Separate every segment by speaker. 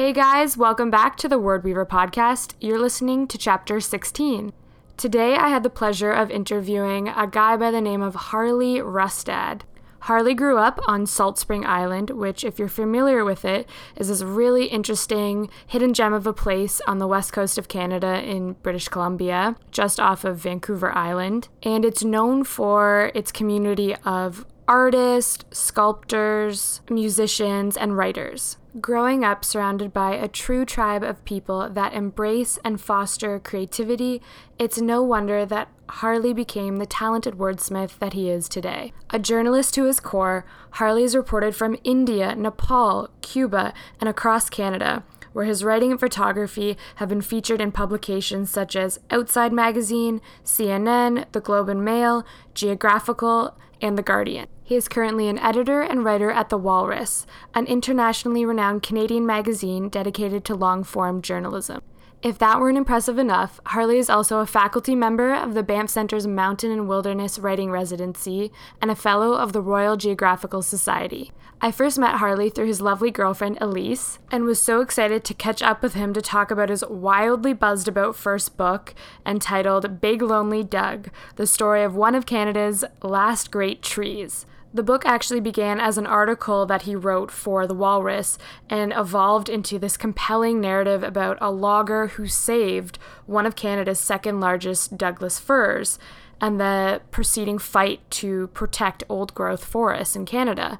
Speaker 1: Hey guys, welcome back to the Word Weaver podcast. You're listening to chapter 16. Today I had the pleasure of interviewing a guy by the name of Harley Rustad. Harley grew up on Salt Spring Island, which, if you're familiar with it, is this really interesting hidden gem of a place on the west coast of Canada in British Columbia, just off of Vancouver Island. And it's known for its community of artists, sculptors, musicians, and writers. Growing up surrounded by a true tribe of people that embrace and foster creativity, it's no wonder that Harley became the talented wordsmith that he is today. A journalist to his core, Harley is reported from India, Nepal, Cuba, and across Canada, where his writing and photography have been featured in publications such as Outside Magazine, CNN, The Globe and Mail, Geographical, and The Guardian. He is currently an editor and writer at The Walrus, an internationally renowned Canadian magazine dedicated to long form journalism. If that weren't impressive enough, Harley is also a faculty member of the Banff Centre's Mountain and Wilderness Writing Residency and a fellow of the Royal Geographical Society. I first met Harley through his lovely girlfriend Elise and was so excited to catch up with him to talk about his wildly buzzed about first book entitled Big Lonely Doug, the story of one of Canada's last great trees. The book actually began as an article that he wrote for The Walrus and evolved into this compelling narrative about a logger who saved one of Canada's second largest Douglas firs and the preceding fight to protect old growth forests in Canada.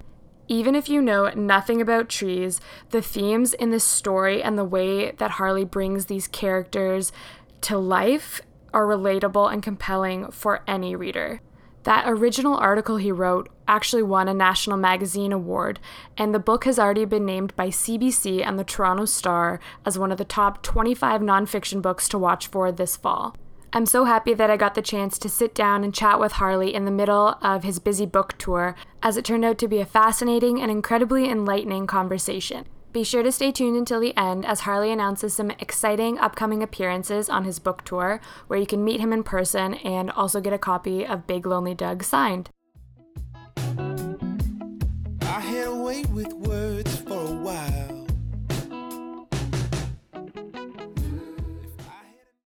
Speaker 1: Even if you know nothing about trees, the themes in this story and the way that Harley brings these characters to life are relatable and compelling for any reader. That original article he wrote actually won a National Magazine Award, and the book has already been named by CBC and the Toronto Star as one of the top 25 nonfiction books to watch for this fall. I'm so happy that I got the chance to sit down and chat with Harley in the middle of his busy book tour, as it turned out to be a fascinating and incredibly enlightening conversation. Be sure to stay tuned until the end as Harley announces some exciting upcoming appearances on his book tour, where you can meet him in person and also get a copy of Big Lonely Doug signed.
Speaker 2: I had a way with words for a while.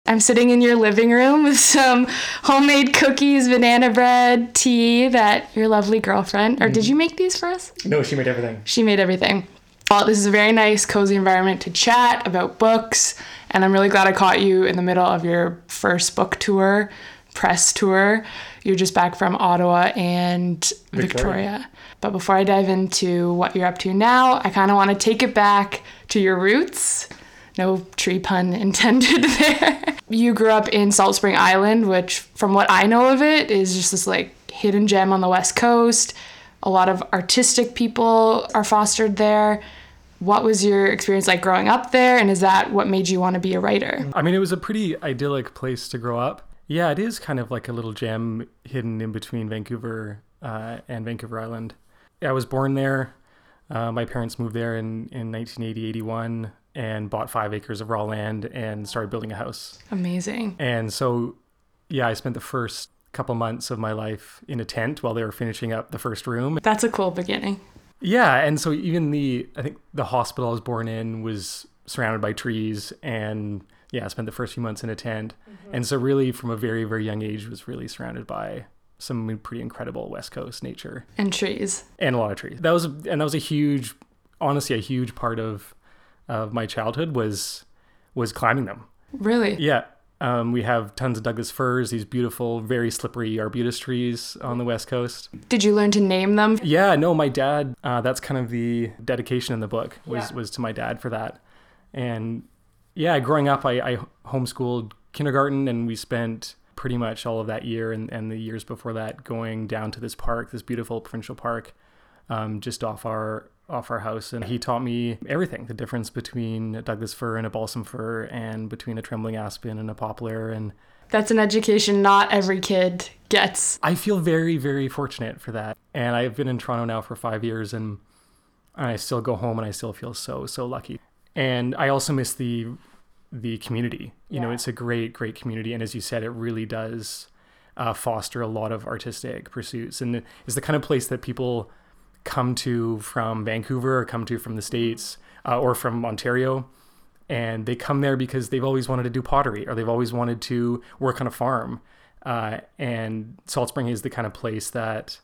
Speaker 1: I'm sitting in your living room with some homemade cookies, banana bread, tea that your lovely girlfriend, or did mm-hmm. you make these for us?
Speaker 3: No, she made everything.
Speaker 1: She made everything. Well, this is a very nice, cozy environment to chat about books, and I'm really glad I caught you in the middle of your first book tour, press tour. You're just back from Ottawa and Victoria.
Speaker 3: Victoria.
Speaker 1: But before I dive into what you're up to now, I kind of want to take it back to your roots. No tree pun intended there. You grew up in Salt Spring Island, which, from what I know of it, is just this like hidden gem on the west coast. A lot of artistic people are fostered there. What was your experience like growing up there, and is that what made you want to be a writer?
Speaker 3: I mean, it was a pretty idyllic place to grow up. Yeah, it is kind of like a little gem hidden in between Vancouver uh, and Vancouver Island. I was born there. Uh, my parents moved there in, in 1980, 81 and bought five acres of raw land and started building a house.
Speaker 1: Amazing.
Speaker 3: And so, yeah, I spent the first couple months of my life in a tent while they were finishing up the first room.
Speaker 1: That's a cool beginning.
Speaker 3: Yeah, and so even the I think the hospital I was born in was surrounded by trees and yeah, I spent the first few months in a tent. Mm-hmm. And so really from a very very young age was really surrounded by some pretty incredible west coast nature
Speaker 1: And trees.
Speaker 3: and a lot of trees. That was and that was a huge honestly a huge part of of my childhood was was climbing them.
Speaker 1: Really?
Speaker 3: Yeah. Um, we have tons of Douglas firs, these beautiful, very slippery arbutus trees on the west coast.
Speaker 1: Did you learn to name them?
Speaker 3: Yeah, no, my dad. Uh, that's kind of the dedication in the book was
Speaker 1: Yeah.
Speaker 3: was to my dad for that, and yeah, growing up, I, I homeschooled kindergarten, and we spent pretty much all of that year and, and the years before that going down to this park, this beautiful provincial park, um, just off our off our house, and he taught me everything: the difference between a Douglas fir and a balsam fir, and between a trembling aspen and a poplar, and
Speaker 1: That's an education not every kid gets.
Speaker 3: I feel very, very fortunate for that. And I've been in Toronto now for five years and I still go home and I still feel so, so lucky. And I also miss the the community. You know, it's a great, great community. And as you said, it really does uh, foster a lot of artistic pursuits and it's the kind of place that people come to from Vancouver or come to from the States uh, or from Ontario. And they come there because they've always wanted to do pottery or they've always wanted to work on a farm. Uh, and Salt Spring is the kind of place that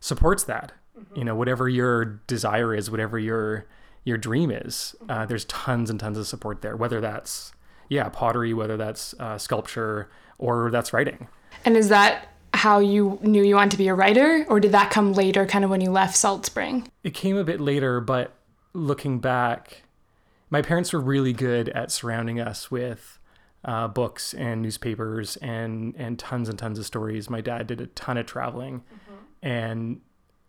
Speaker 3: supports that. You know, whatever your desire is, whatever your your dream is, uh, there's tons and tons of support there. Whether that's yeah pottery, whether that's uh, sculpture, or that's writing.
Speaker 1: And is that how you knew you wanted to be a writer, or did that come later, kind of when you left Salt Spring?
Speaker 3: It came a bit later, but looking back, my parents were really good at surrounding us with uh, books and newspapers and and tons and tons of stories. My dad did a ton of traveling, and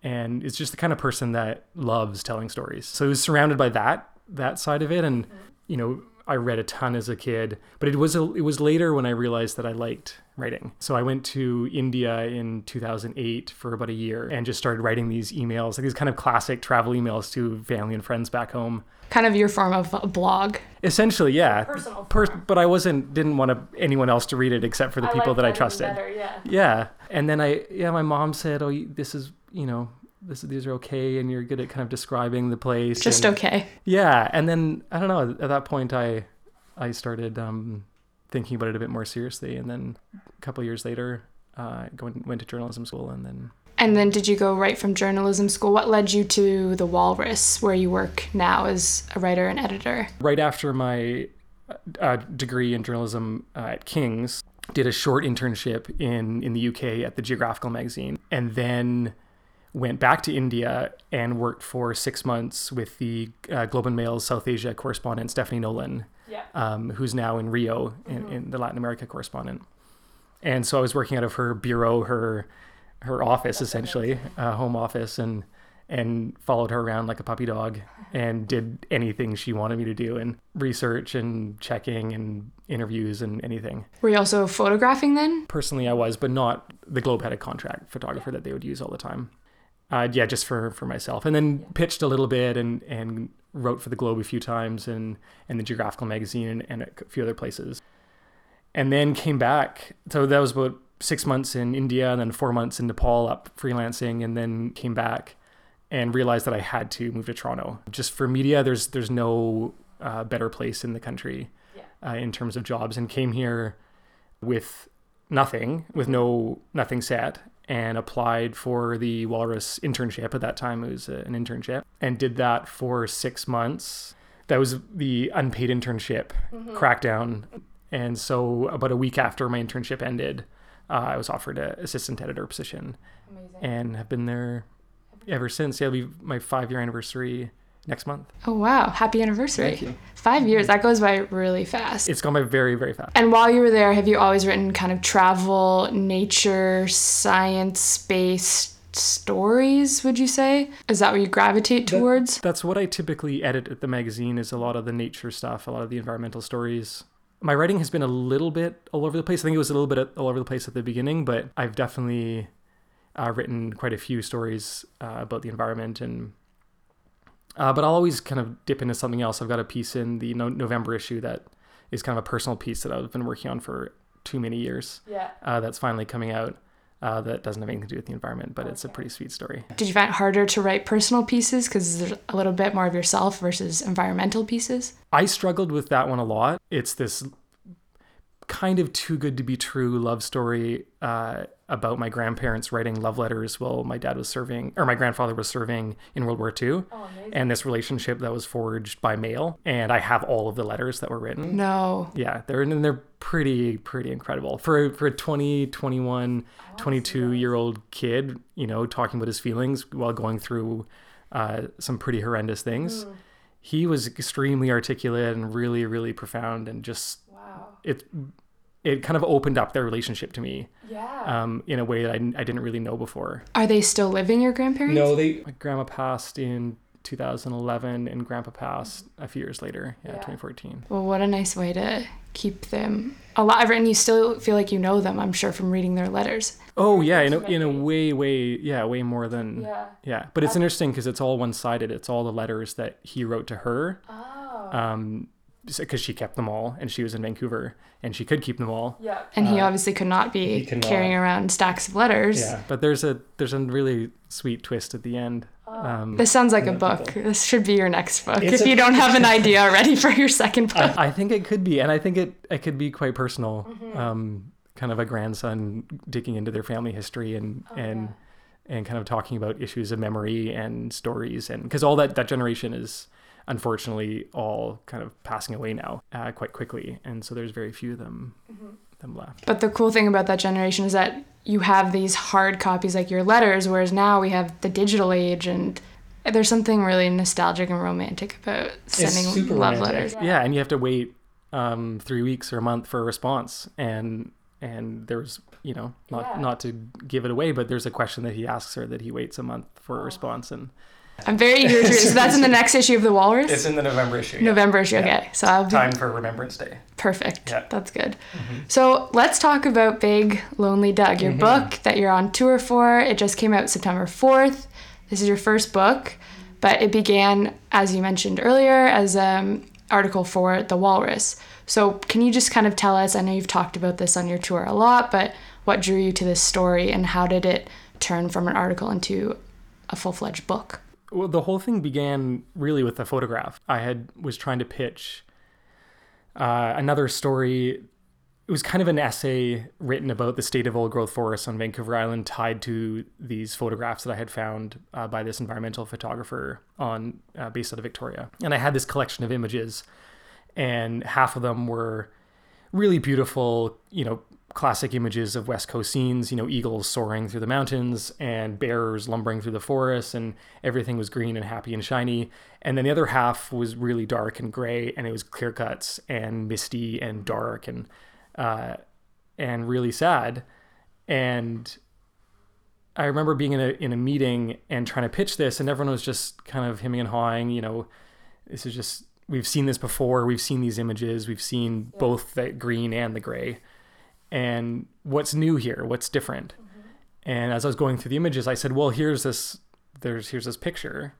Speaker 3: and is just the kind of person that loves telling stories. So he was surrounded by that that side of it, and you know. I read a ton as a kid, but it was a, it was later when I realized that I liked writing. So I went to India in 2008 for about a year and just started writing these emails, like these kind of classic travel emails to family and friends back home.
Speaker 1: Kind of your form of a blog.
Speaker 3: Essentially, yeah.
Speaker 1: Personal
Speaker 3: Per- but I wasn't didn't want to, anyone else to read it except for the people that I trusted.
Speaker 1: yeah.
Speaker 3: Yeah. And then I, yeah, my mom said, "Oh, this is, you know, this these are okay, and you're good at kind of describing the place."
Speaker 1: Just
Speaker 3: and,
Speaker 1: okay.
Speaker 3: Yeah. And then I don't know. At that point, I, I started um, thinking about it a bit more seriously, and then a couple years later, uh, going went to journalism school, and then
Speaker 1: And then did you go right from journalism school? What led you to the Walrus, where you work now as a writer and editor?
Speaker 3: right after my uh, degree in journalism uh, at King's, did a short internship in in the UK at the Geographical magazine, and then went back to India and worked for six months with the uh, Globe and Mail's South Asia correspondent Stephanie
Speaker 1: Nolen.
Speaker 3: Um, who's now in Rio, in, in the Latin America correspondent. And so I was working out of her bureau, her her office essentially, uh, home office, and and followed her around like a puppy dog, and did anything she wanted me to do, and research and checking and interviews and anything.
Speaker 1: Were you also photographing then?
Speaker 3: Personally, I was, but not the Globe had a contract photographer that they would use all the time. Uh, yeah, just for for myself, and then pitched a little bit and and wrote for the Globe a few times and and the Geographical magazine and, and a few other places, and then came back. So that was about six months in India and then four months in Nepal up freelancing, and then came back and realized that I had to move to Toronto. Just for media, there's there's no uh, better place in the country uh, in terms of jobs, and came here with nothing, with no nothing set, and applied for the Walrus internship. At that time, it was uh, an internship, and did that for six months. That was the unpaid internship crackdown, and so about a week after my internship ended, uh, I was offered an assistant editor position, and have been there ever since. Yeah, it'll be my five year anniversary next month.
Speaker 1: Oh wow! Happy anniversary!
Speaker 3: Thank you.
Speaker 1: Five years. That goes by really fast.
Speaker 3: It's gone by very, very fast.
Speaker 1: And while you were there, have you always written kind of travel, nature, science based stories, would you say? Is that what you gravitate towards?
Speaker 3: That's what I typically edit at the magazine is a lot of the nature stuff, a lot of the environmental stories. My writing has been a little bit all over the place. I think it was a little bit all over the place at the beginning, but I've definitely uh, written quite a few stories uh, about the environment and uh, but I'll always kind of dip into something else. I've got a piece in the no- November issue that is kind of a personal piece that I've been working on for too many years.
Speaker 1: Yeah.
Speaker 3: Uh, that's finally coming out. Uh, that doesn't have anything to do with the environment, but it's a pretty sweet story.
Speaker 1: Did you find it harder to write personal pieces because there's a little bit more of yourself versus environmental pieces?
Speaker 3: I struggled with that one a lot. It's this kind of too good to be true love story uh, about my grandparents writing love letters while my dad was serving, or my grandfather was serving in World War II, and this relationship that was forged by mail. And I have all of the letters that were written.
Speaker 1: No.
Speaker 3: Yeah, they're and they're pretty pretty incredible for for a 20, 21, 22 year old kid. You know, talking about his feelings while going through uh, some pretty horrendous things. He was extremely articulate and really really profound, and just
Speaker 1: Wow.
Speaker 3: it it kind of opened up their relationship to me
Speaker 1: Yeah.
Speaker 3: um, in a way that I, I didn't really know before.
Speaker 1: Are they still living, your grandparents?
Speaker 3: No, they my grandma passed in 2011, and grandpa passed a few years later. Yeah, 2014.
Speaker 1: Well, what a nice way to keep them alive, and you still feel like you know them. I'm sure from reading their letters.
Speaker 3: Oh yeah, in a, in a way, way yeah, way more than yeah. But it's interesting because it's all one sided. It's all the letters that he wrote to her. Oh. Um, because she kept them all, and she was in Vancouver, and she could keep them all.
Speaker 1: Yeah. And he obviously could not be
Speaker 3: Uh, he could not.
Speaker 1: carrying around stacks of letters.
Speaker 3: Yeah. But there's a there's a really sweet twist at the end. Um,
Speaker 1: This sounds like a book. This should be your next book.
Speaker 3: It's
Speaker 1: if
Speaker 3: a-
Speaker 1: you don't have an idea already for your second book.
Speaker 3: I, I think it could be, and I think it it could be quite personal.
Speaker 1: Mm-hmm.
Speaker 3: Um, kind of a grandson digging into their family history and
Speaker 1: Oh,
Speaker 3: and and kind of talking about issues of memory and stories, and because all that that generation is unfortunately all kind of passing away now uh, quite quickly, and so there's very few of them
Speaker 1: Mm-hmm.
Speaker 3: them left.
Speaker 1: But the cool thing about that generation is that you have these hard copies like your letters, whereas now we have the digital age and there's something really nostalgic and romantic about sending love letters.
Speaker 3: Yeah. and you have to wait um, three weeks or a month for a response, and and there's you know not not to give it away, but there's a question that he asks her that he waits a month for a response, and
Speaker 1: I'm very eager to read. So that's in the next issue of the Walrus.
Speaker 3: It's in the November issue.
Speaker 1: November issue. Okay, so I'll be
Speaker 3: Time for Remembrance Day.
Speaker 1: perfect.
Speaker 3: Yeah.
Speaker 1: That's good. Mm-hmm. So let's talk about Big Lonely Doug, your mm-hmm. book that you're on tour for. It just came out September 4th. This is your first book, but it began, as you mentioned earlier, as an article for The Walrus. So can you just kind of tell us? I know you've talked about this on your tour a lot, but what drew you to this story and how did it turn from an article into a full fledged book?
Speaker 3: Well, the whole thing began really with a photograph. I had was trying to pitch uh, another story. It was kind of an essay written about the state of old growth forests on Vancouver Island, tied to these photographs that I had found uh, by this environmental photographer on uh, based out of Victoria. And I had this collection of images, and half of them were really beautiful, you know, classic images of West Coast scenes, you know, eagles soaring through the mountains and bears lumbering through the forests, and everything was green and happy and shiny. And then the other half was really dark and gray, and it was clear cuts and misty and dark and uh, and really sad. And I remember being in a in a meeting and trying to pitch this, and everyone was just kind of hemming and hawing. You know, this is just we've seen this before. We've seen these images. We've seen both the green and the gray. And what's new here? What's different? And as I was going through the images, I said, "Well, here's this. There's here's this picture,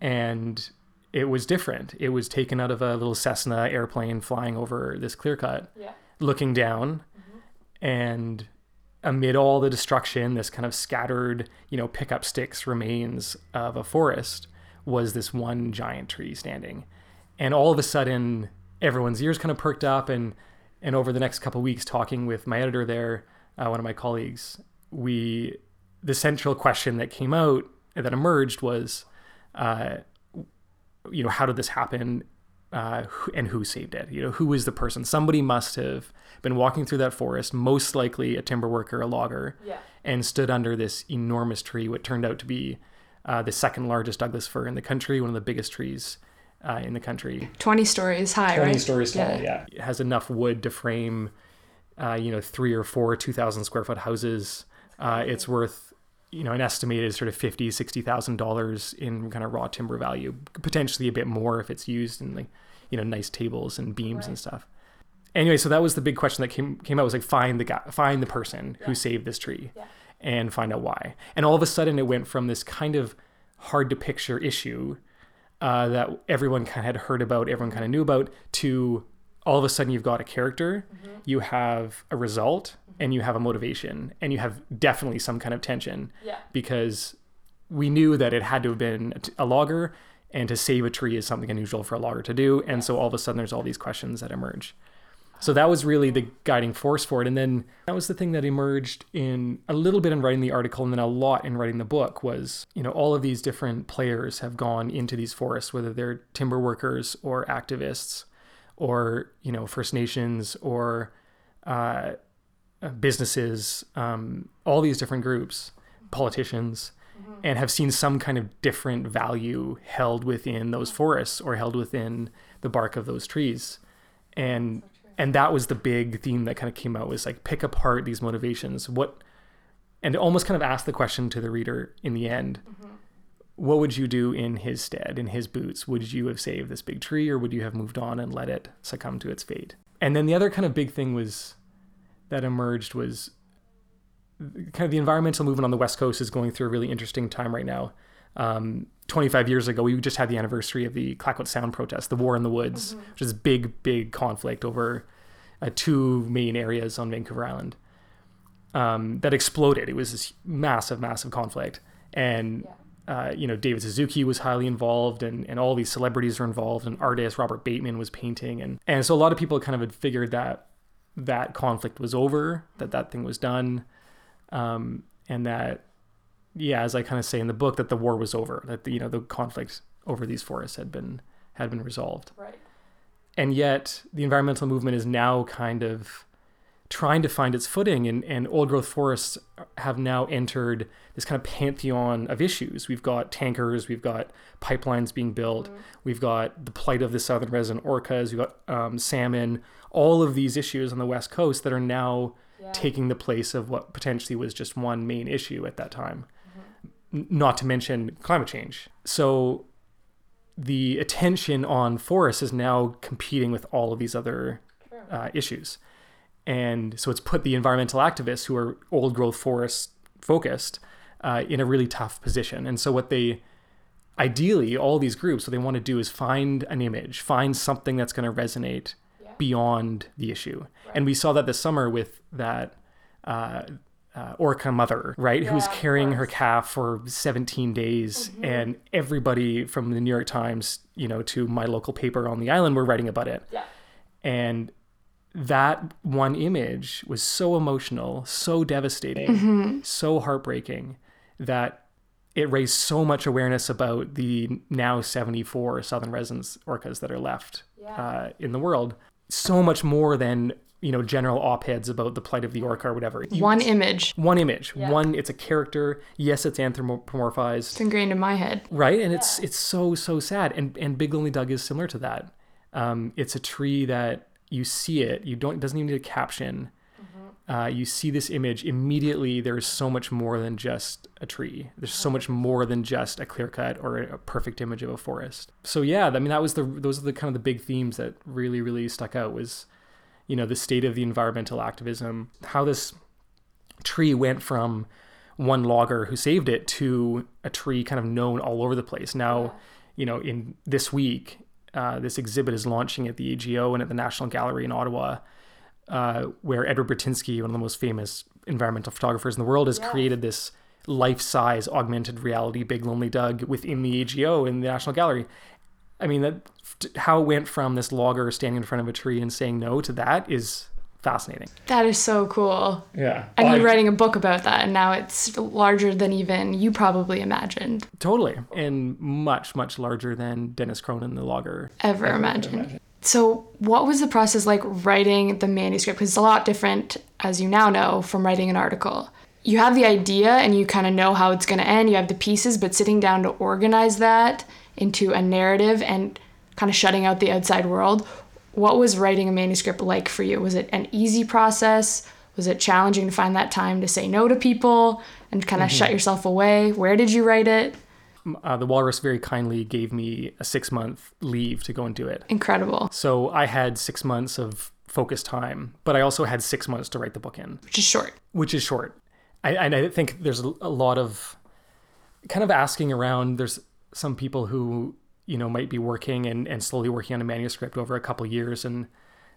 Speaker 3: and it was different. It was taken out of a little Cessna airplane flying over this clear cut,
Speaker 1: Yeah.
Speaker 3: looking down, and amid all the destruction, this kind of scattered, you know, pickup sticks remains of a forest was this one giant tree standing. And all of a sudden, everyone's ears kind of perked up. And, and over the next couple of weeks, talking with my editor there, uh, one of my colleagues, we, the central question that came out, that emerged was, uh, you know, how did this happen? Uh, and who saved it? You know, who was the person? Somebody must have been walking through that forest, most likely a timber worker, a logger,
Speaker 1: Yeah.
Speaker 3: and stood under this enormous tree, what turned out to be uh, the second largest Douglas fir in the country, one of the biggest trees uh, in the country.
Speaker 1: 20 stories high,
Speaker 3: 20
Speaker 1: right?
Speaker 3: stories tall, yeah. It has enough wood to frame, uh, you know, three or four 2,000 square foot houses. Uh, it's worth, you know, an estimated sort of fifty, sixty thousand dollars in kind of raw timber value, potentially a bit more if it's used in like, you know, nice tables and beams and stuff. Anyway, so that was the big question that came came out was like find the guy, find the person who saved this tree, and find out why. And all of a sudden, it went from this kind of hard to picture issue uh, that everyone kind of had heard about, everyone kind of knew about, to all of a sudden you've got a character, you have a result, and you have a motivation, and you have definitely some kind of tension.
Speaker 1: Yeah.
Speaker 3: Because we knew that it had to have been a t- a logger, and to save a tree is something unusual for a logger to do, and so all of a sudden there's all these questions that emerge. So that was really the guiding force for it. And then that was the thing that emerged in a little bit in writing the article and then a lot in writing the book was, you know, all of these different players have gone into these forests, whether they're timber workers or activists or, you know, First Nations or uh, businesses, um, all these different groups, politicians, and have seen some kind of different value held within those forests or held within the bark of those trees. And and that was the big theme that kind of came out was like pick apart these motivations. What and almost kind of ask the question to the reader in the end. What would you do in his stead, in his boots? Would you have saved this big tree or would you have moved on and let it succumb to its fate? And then the other kind of big thing was that emerged was kind of the environmental movement on the West Coast is going through a really interesting time right now. Um, 25 years ago, we just had the anniversary of the Clayoquot Sound protest, the War in the Woods, which is a big, big conflict over uh, two main areas on Vancouver Island um, that exploded. It was this massive, massive conflict. And, uh, you know, David Suzuki was highly involved and, and all these celebrities were involved and artist Robert Bateman was painting. And, and so a lot of people kind of had figured that that conflict was over, that that thing was done. Um, and that, yeah, as I kind of say in the book, that the war was over, that the, you know the conflict over these forests had been had been resolved.
Speaker 1: Right.
Speaker 3: And yet, the environmental movement is now kind of trying to find its footing, and, and old growth forests have now entered this kind of pantheon of issues. We've got tankers, we've got pipelines being built, we've got the plight of the southern resident orcas, we've got um, salmon, all of these issues on the west coast that are now taking the place of what potentially was just one main issue at that time. Not to mention climate change. So the attention on forests is now competing with all of these other uh, issues. And so it's put the environmental activists who are old growth forest focused uh, in a really tough position. And so what they ideally all these groups what they want to do is find an image, find something that's going to resonate beyond the issue. And we saw that this summer with that uh, uh, orca mother, right, who was
Speaker 1: Yeah,
Speaker 3: carrying her calf for 17 days, and everybody from the New York Times, you know, to my local paper on the island were writing about it.
Speaker 1: Yeah.
Speaker 3: And that one image was so emotional, so devastating,
Speaker 1: Mm-hmm.
Speaker 3: so heartbreaking that it raised so much awareness about the now 74 southern residents orcas that are left uh, in the world. So much more than you know general op-eds about the plight of the orca or whatever. You-
Speaker 1: One image.
Speaker 3: one image, one. It's a character. Yes, it's anthropomorphized.
Speaker 1: It's ingrained in my head.
Speaker 3: right? And it's it's so so sad. And and big lonely doug is similar to that. Um it's a tree that you see it. You don't it doesn't even need a caption. Uh, you see this image. Immediately there's so much more than just a tree. There's so much more than just a clear cut or a perfect image of a forest. So yeah i mean that was the those are the kind of the big themes that really really stuck out was you know the state of the environmental activism how this tree went from one logger who saved it to a tree kind of known all over the place. Now, you know, in this week, uh, this exhibit is launching at the AGO and at the National Gallery in Ottawa, uh, where Edward Burtynsky, one of the most famous environmental photographers in the world, has created this life-size augmented reality Big Lonely Doug within the AGO in the National Gallery. I mean, that how it went from this logger standing in front of a tree and saying no to that is fascinating.
Speaker 1: That is so cool.
Speaker 3: Yeah,
Speaker 1: And you're writing a book about that, and now it's larger than even you probably imagined,
Speaker 3: Totally. And much, much larger than Dennis Cronin, the logger.
Speaker 1: ever imagined. So, what was the process like writing the manuscript? Because it's a lot different, as you now know, from writing an article. You have the idea and you kind of know how it's going to end, you have the pieces, but sitting down to organize that into a narrative and kind of shutting out the outside world, what was writing a manuscript like for you? Was it an easy process? Was it challenging to find that time to say no to people and kind of shut yourself away? Where did you write it?
Speaker 3: Uh, the Walrus very kindly gave me a six month leave to go and do it.
Speaker 1: Incredible,
Speaker 3: So I had six months of focused time, but I also had six months to write the book in,
Speaker 1: which is short.
Speaker 3: which is short. I, and I think there's a a lot of kind of asking around. There's some people who, you know, might be working and, and slowly working on a manuscript over a couple years. And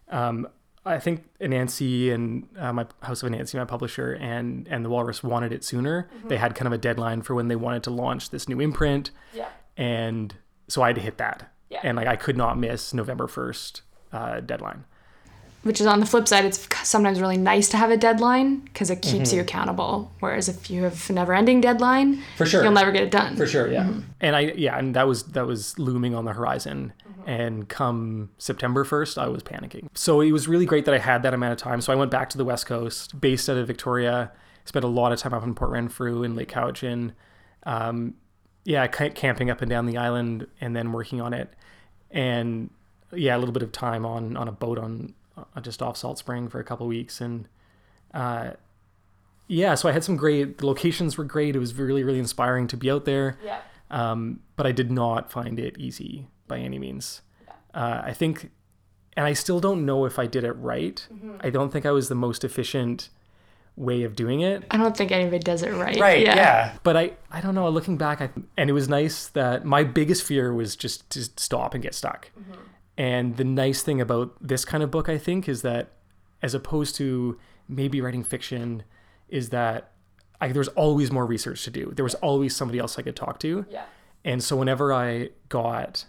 Speaker 3: um, I think Anansi and uh, my House of Anansi, my publisher, and and the Walrus wanted it sooner. They had kind of a deadline for when they wanted to launch this new imprint,
Speaker 1: Yeah.
Speaker 3: and so I had to hit that.
Speaker 1: Yeah.
Speaker 3: And like I could not miss November first uh, deadline.
Speaker 1: Which is on the flip side, it's sometimes really nice to have a deadline because it keeps you accountable. Whereas if you have a never-ending deadline,
Speaker 3: Mm-hmm. For sure.
Speaker 1: you'll never get it done.
Speaker 3: For sure, yeah. And I yeah, and that was that was looming on the horizon. And come September 1st, I was panicking. So it was really great that I had that amount of time. So I went back to the West Coast, based out of Victoria, spent a lot of time up in Port Renfrew and Lake Cowichan. Um, yeah, camping up and down the island and then working on it. And yeah, a little bit of time on on a boat on just off Salt Spring for a couple weeks and uh yeah, so I had some great the locations were great. It was really really inspiring to be out there.
Speaker 1: Yeah.
Speaker 3: Um, but I did not find it easy by any means. Uh, I think, and I still don't know if I did it right. Hmm. I don't think I was the most efficient way of doing it.
Speaker 1: I don't think anybody does it right. Right. Yeah. yeah.
Speaker 3: But I, I don't know. Looking back, I, and it was nice that my biggest fear was just to stop and get stuck. And the nice thing about this kind of book, I think, is that as opposed to maybe writing fiction, is that I, there was always more research to do. There was always somebody else I could talk to.
Speaker 1: Yeah.
Speaker 3: And so whenever I got,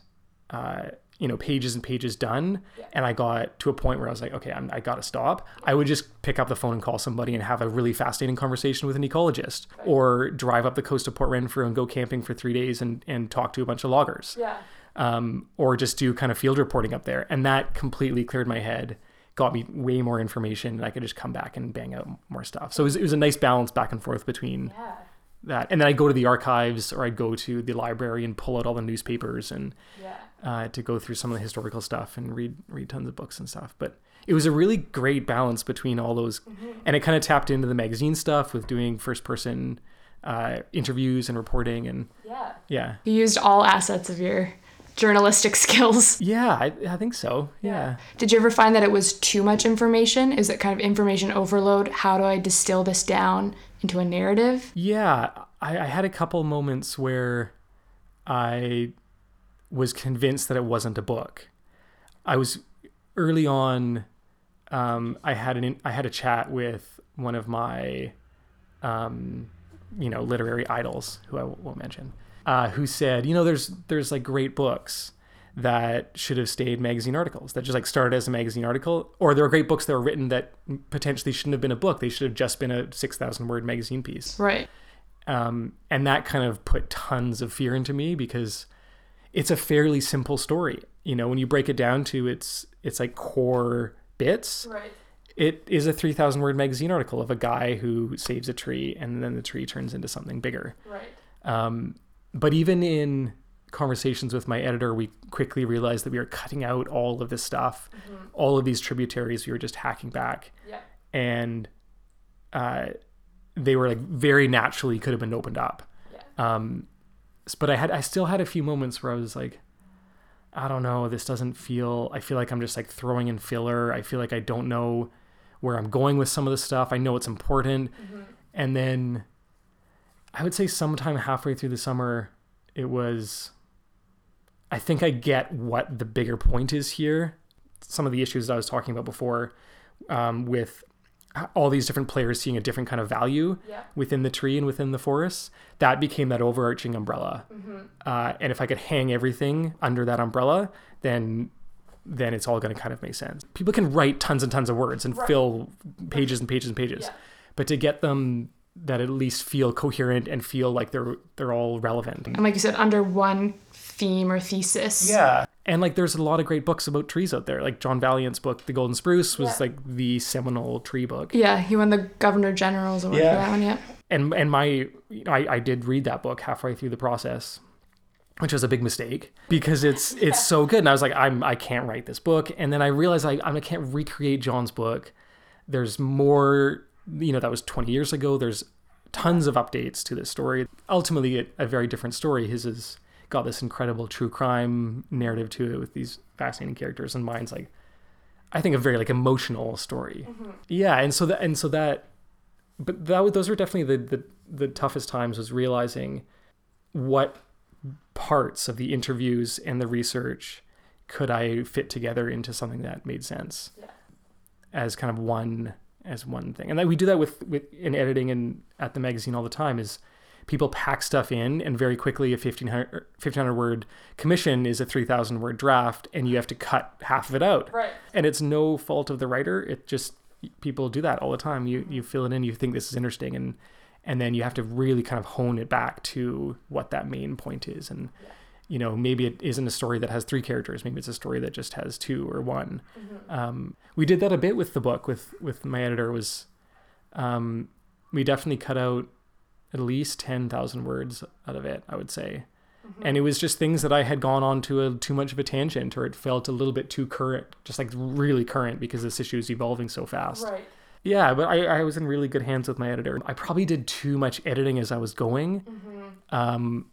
Speaker 3: uh, you know, pages and pages done, and I got to a point where I was like, okay, I'm, I got to stop, I would just pick up the phone and call somebody and have a really fascinating conversation with an ecologist, or drive up the coast of Port Renfrew and go camping for three days and, and talk to a bunch of loggers,
Speaker 1: Yeah.
Speaker 3: Um, or just do kind of field reporting up there. And that completely cleared my head, got me way more information, and I could just come back and bang out more stuff. So it was, it was a nice balance back and forth between
Speaker 1: Yeah.
Speaker 3: that. And then I'd go to the archives or I'd go to the library and pull out all the newspapers and
Speaker 1: Yeah.
Speaker 3: uh, to go through some of the historical stuff and read read tons of books and stuff. But it was a really great balance between all those, and it kind of tapped into the magazine stuff with doing first person uh, interviews and reporting and
Speaker 1: Yeah.
Speaker 3: yeah,
Speaker 1: You used all assets of your journalistic skills.
Speaker 3: yeah, I, I think so. Yeah.
Speaker 1: Did you ever find that it was too much information? Is it kind of information overload? How do I distill this down into a narrative?
Speaker 3: Yeah, I, I had a couple moments where I was convinced that it wasn't a book. I was early on. Um, I had an I had a chat with one of my, um, you know, literary idols who I won't mention, uh, who said, you know, there's there's like great books that should have stayed magazine articles that just like started as a magazine article, or there are great books that were written that potentially shouldn't have been a book. They should have just been a six thousand word magazine piece
Speaker 1: Right.
Speaker 3: um, and that kind of put tons of fear into me because it's a fairly simple story. You know, when you break it down to its its like core bits,
Speaker 1: Right.
Speaker 3: it is a three thousand word magazine article of a guy who saves a tree and then the tree turns into something bigger.
Speaker 1: Right.
Speaker 3: Um, but even in conversations with my editor, we quickly realized that we were cutting out all of this stuff, all of these tributaries. We were just hacking back,
Speaker 1: Yeah.
Speaker 3: and uh, they were like very naturally could have been opened up. Um, but I had I still had a few moments where I was like, I don't know, this doesn't feel. I feel like I'm just like throwing in filler. I feel like I don't know where I'm going with some of the stuff. I know it's important, and then I would say sometime halfway through the summer, it was. I think I get what the bigger point is here. Some of the issues that I was talking about before, um, with all these different players seeing a different kind of value
Speaker 1: Yeah.
Speaker 3: within the tree and within the forest, that became that overarching umbrella. Uh, and if I could hang everything under that umbrella, then then it's all going to kind of make sense. People can write tons and tons of words and fill pages and pages and pages, but to get them that at least feel coherent and feel like they're they're all relevant.
Speaker 1: And like you said, under one theme or thesis.
Speaker 3: Yeah. And like there's a lot of great books about trees out there. Like John Vaillant's book, The Golden Spruce, was like the seminal tree book.
Speaker 1: Yeah, he won the Governor General's award
Speaker 3: Yeah.
Speaker 1: for that one. Yeah.
Speaker 3: And and my you know, I, I did read that book halfway through the process, which was a big mistake because it's it's so good. And I was like, I'm I can't write this book. And then I realized I I can't recreate John's book. There's more you know, that was 20 years ago. There's tons of updates to this story. Ultimately a, a very different story. His is got this incredible true crime narrative to it with these fascinating characters and mine's like I think a very like emotional story. Mm-hmm. Yeah, and so that and so that but that those were definitely the, the the toughest times was realizing what parts of the interviews and the research could I fit together into something that made sense as kind of one as one thing. And that we do that with with in editing and at the magazine all the time is people pack stuff in, and very quickly a 1500, er, 1500 word commission is a 3,000 word draft, and you have to cut half of it out.
Speaker 1: Right.
Speaker 3: And it's no fault of the writer. It just people do that all the time. You you fill it in, you think this is interesting, and and then you have to really kind of hone it back to what that main point is. And you know, maybe it isn't a story that has three characters. Maybe it's a story that just has two or one. Um, we did that a bit with the book. With with my editor was, um, we definitely cut out at least ten thousand words out of it. I would say. And it was just things that I had gone on to a too much of a tangent, or it felt a little bit too current, just like really current because this issue is evolving so fast.
Speaker 1: Right.
Speaker 3: Yeah, but I, I was in really good hands with my editor. I probably did too much editing as I was going. Um,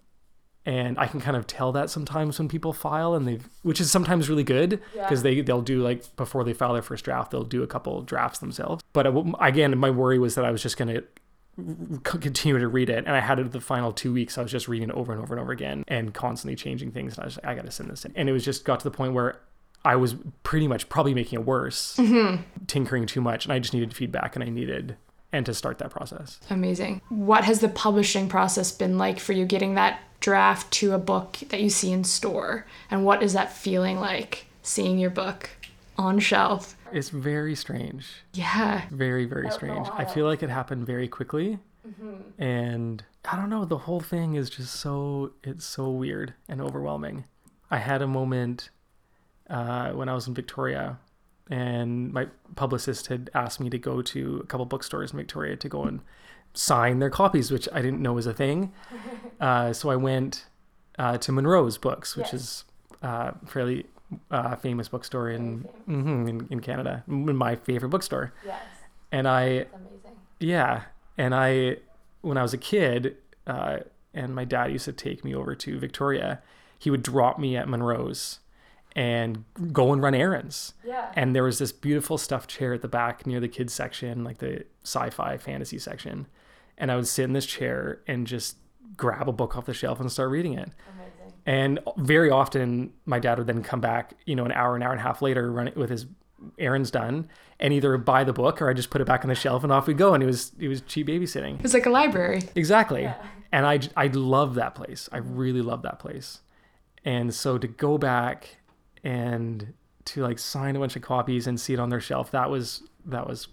Speaker 3: and I can kind of tell that sometimes when people file and they've, which is sometimes really good because they, they'll do like before they file their first draft, they'll do a couple drafts themselves. But again, my worry was that I was just going to continue to read it. And I had it the final two weeks. I was just reading it over and over and over again and constantly changing things. And I was like, I got to send this in. And it was just got to the point where I was pretty much probably making it worse, mm-hmm. tinkering too much. And I just needed feedback and I needed, and to start that process.
Speaker 1: Amazing. What has the publishing process been like for you getting that draft to a book that you see in store? And what is that feeling like seeing your book on shelf?
Speaker 3: It's very strange.
Speaker 1: Yeah.
Speaker 3: Very, very strange. I feel like it happened very quickly. Mm-hmm. And I don't know, the whole thing is just so, it's so weird and overwhelming. I had a moment uh, when I was in Victoria, and my publicist had asked me to go to a couple bookstores in Victoria to go and sign their copies, which I didn't know was a thing. Uh, so I went uh, to Munro's Books, which is uh, fairly uh, famous bookstore in, mhm, in in Canada, my favorite bookstore.
Speaker 1: Yes.
Speaker 3: And I
Speaker 1: Amazing.
Speaker 3: yeah, and I when I was a kid, uh, and my dad used to take me over to Victoria, he would drop me at Monroe's and go and run errands.
Speaker 1: Yeah.
Speaker 3: And there was this beautiful stuffed chair at the back near the kids section, like the sci-fi fantasy section. And I would sit in this chair and just grab a book off the shelf and start reading it.
Speaker 1: Amazing.
Speaker 3: And very often, my dad would then come back, you know, an hour, an hour and a half later, run it with his errands done, and either buy the book or I just put it back on the shelf and off we go. And it was it was cheap babysitting.
Speaker 1: It was like a library.
Speaker 3: Exactly. And I I love that place. I really love that place. And so to go back and to like sign a bunch of copies and see it on their shelf, that was that was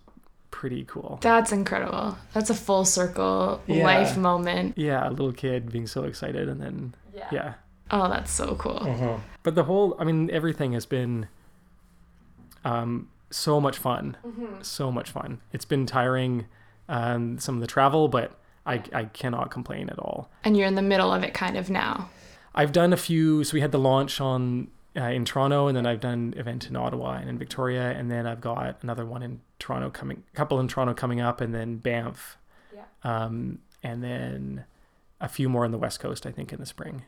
Speaker 3: pretty cool.
Speaker 1: That's incredible. That's a full circle
Speaker 3: Yeah.
Speaker 1: life moment.
Speaker 3: Yeah, a little kid being so excited and then yeah.
Speaker 1: Oh, that's so cool.
Speaker 3: But the whole, I mean, everything has been um, so much fun. So much fun. It's been tiring, um, some of the travel, but I, I cannot complain at all.
Speaker 1: And you're in the middle of it kind of now.
Speaker 3: I've done a few, so we had the launch on uh, in Toronto, and then I've done event in Ottawa and in Victoria, and then I've got another one in Toronto coming, a couple in Toronto coming up, and then Banff,
Speaker 1: Yeah.
Speaker 3: um, and then a few more on the West Coast, I think, in the spring.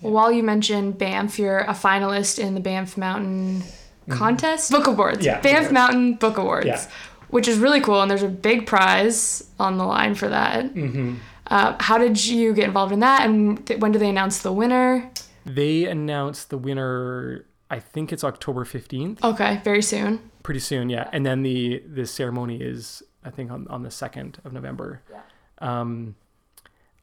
Speaker 1: While you mentioned Banff, you're a finalist in the Banff Mountain contest book awards.
Speaker 3: Yeah,
Speaker 1: Banff
Speaker 3: awards.
Speaker 1: Mountain Book Awards,
Speaker 3: Yeah.
Speaker 1: which is really cool, and there's a big prize on the line for that.
Speaker 3: Mm-hmm.
Speaker 1: Uh, how did you get involved in that, and th- when do they announce the winner?
Speaker 3: They announced the winner. I think it's October fifteenth,
Speaker 1: Okay, very soon.
Speaker 3: pretty soon, yeah. And then the the ceremony is I think on on the second of November.
Speaker 1: Yeah.
Speaker 3: Um,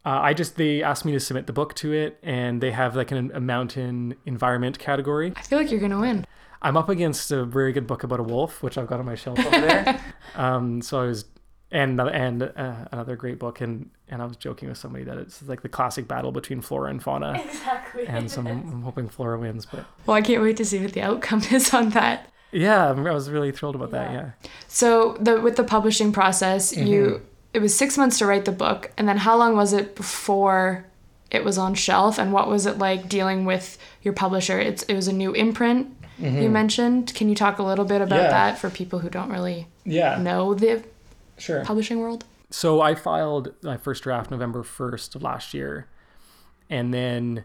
Speaker 3: uh, I just they asked me to submit the book to it, and they have like an, a mountain environment category.
Speaker 1: I feel like you're gonna win.
Speaker 3: I'm up against a very good book about a wolf, which I've got on my shelf over there. um, so I was, and and uh, another great book, and and I was joking with somebody that it's like the classic battle between flora and fauna,
Speaker 1: Exactly.
Speaker 3: and so I'm, I'm hoping flora wins. But
Speaker 1: Well, I can't wait to see what the outcome is on that.
Speaker 3: yeah, I'm- was really thrilled about that. Yeah.
Speaker 1: So the with the publishing process,
Speaker 3: Mm-hmm.
Speaker 1: you it was six months to write the book, and then how long was it before it was on shelf, and what was it like dealing with your publisher? It's it was a new imprint you mentioned. Can you talk a little bit about
Speaker 3: Mm-hmm. Yeah.
Speaker 1: that for people who don't really
Speaker 3: Yeah.
Speaker 1: know the
Speaker 3: Sure.
Speaker 1: publishing world?
Speaker 3: So I filed my first draft November 1st of last year. And then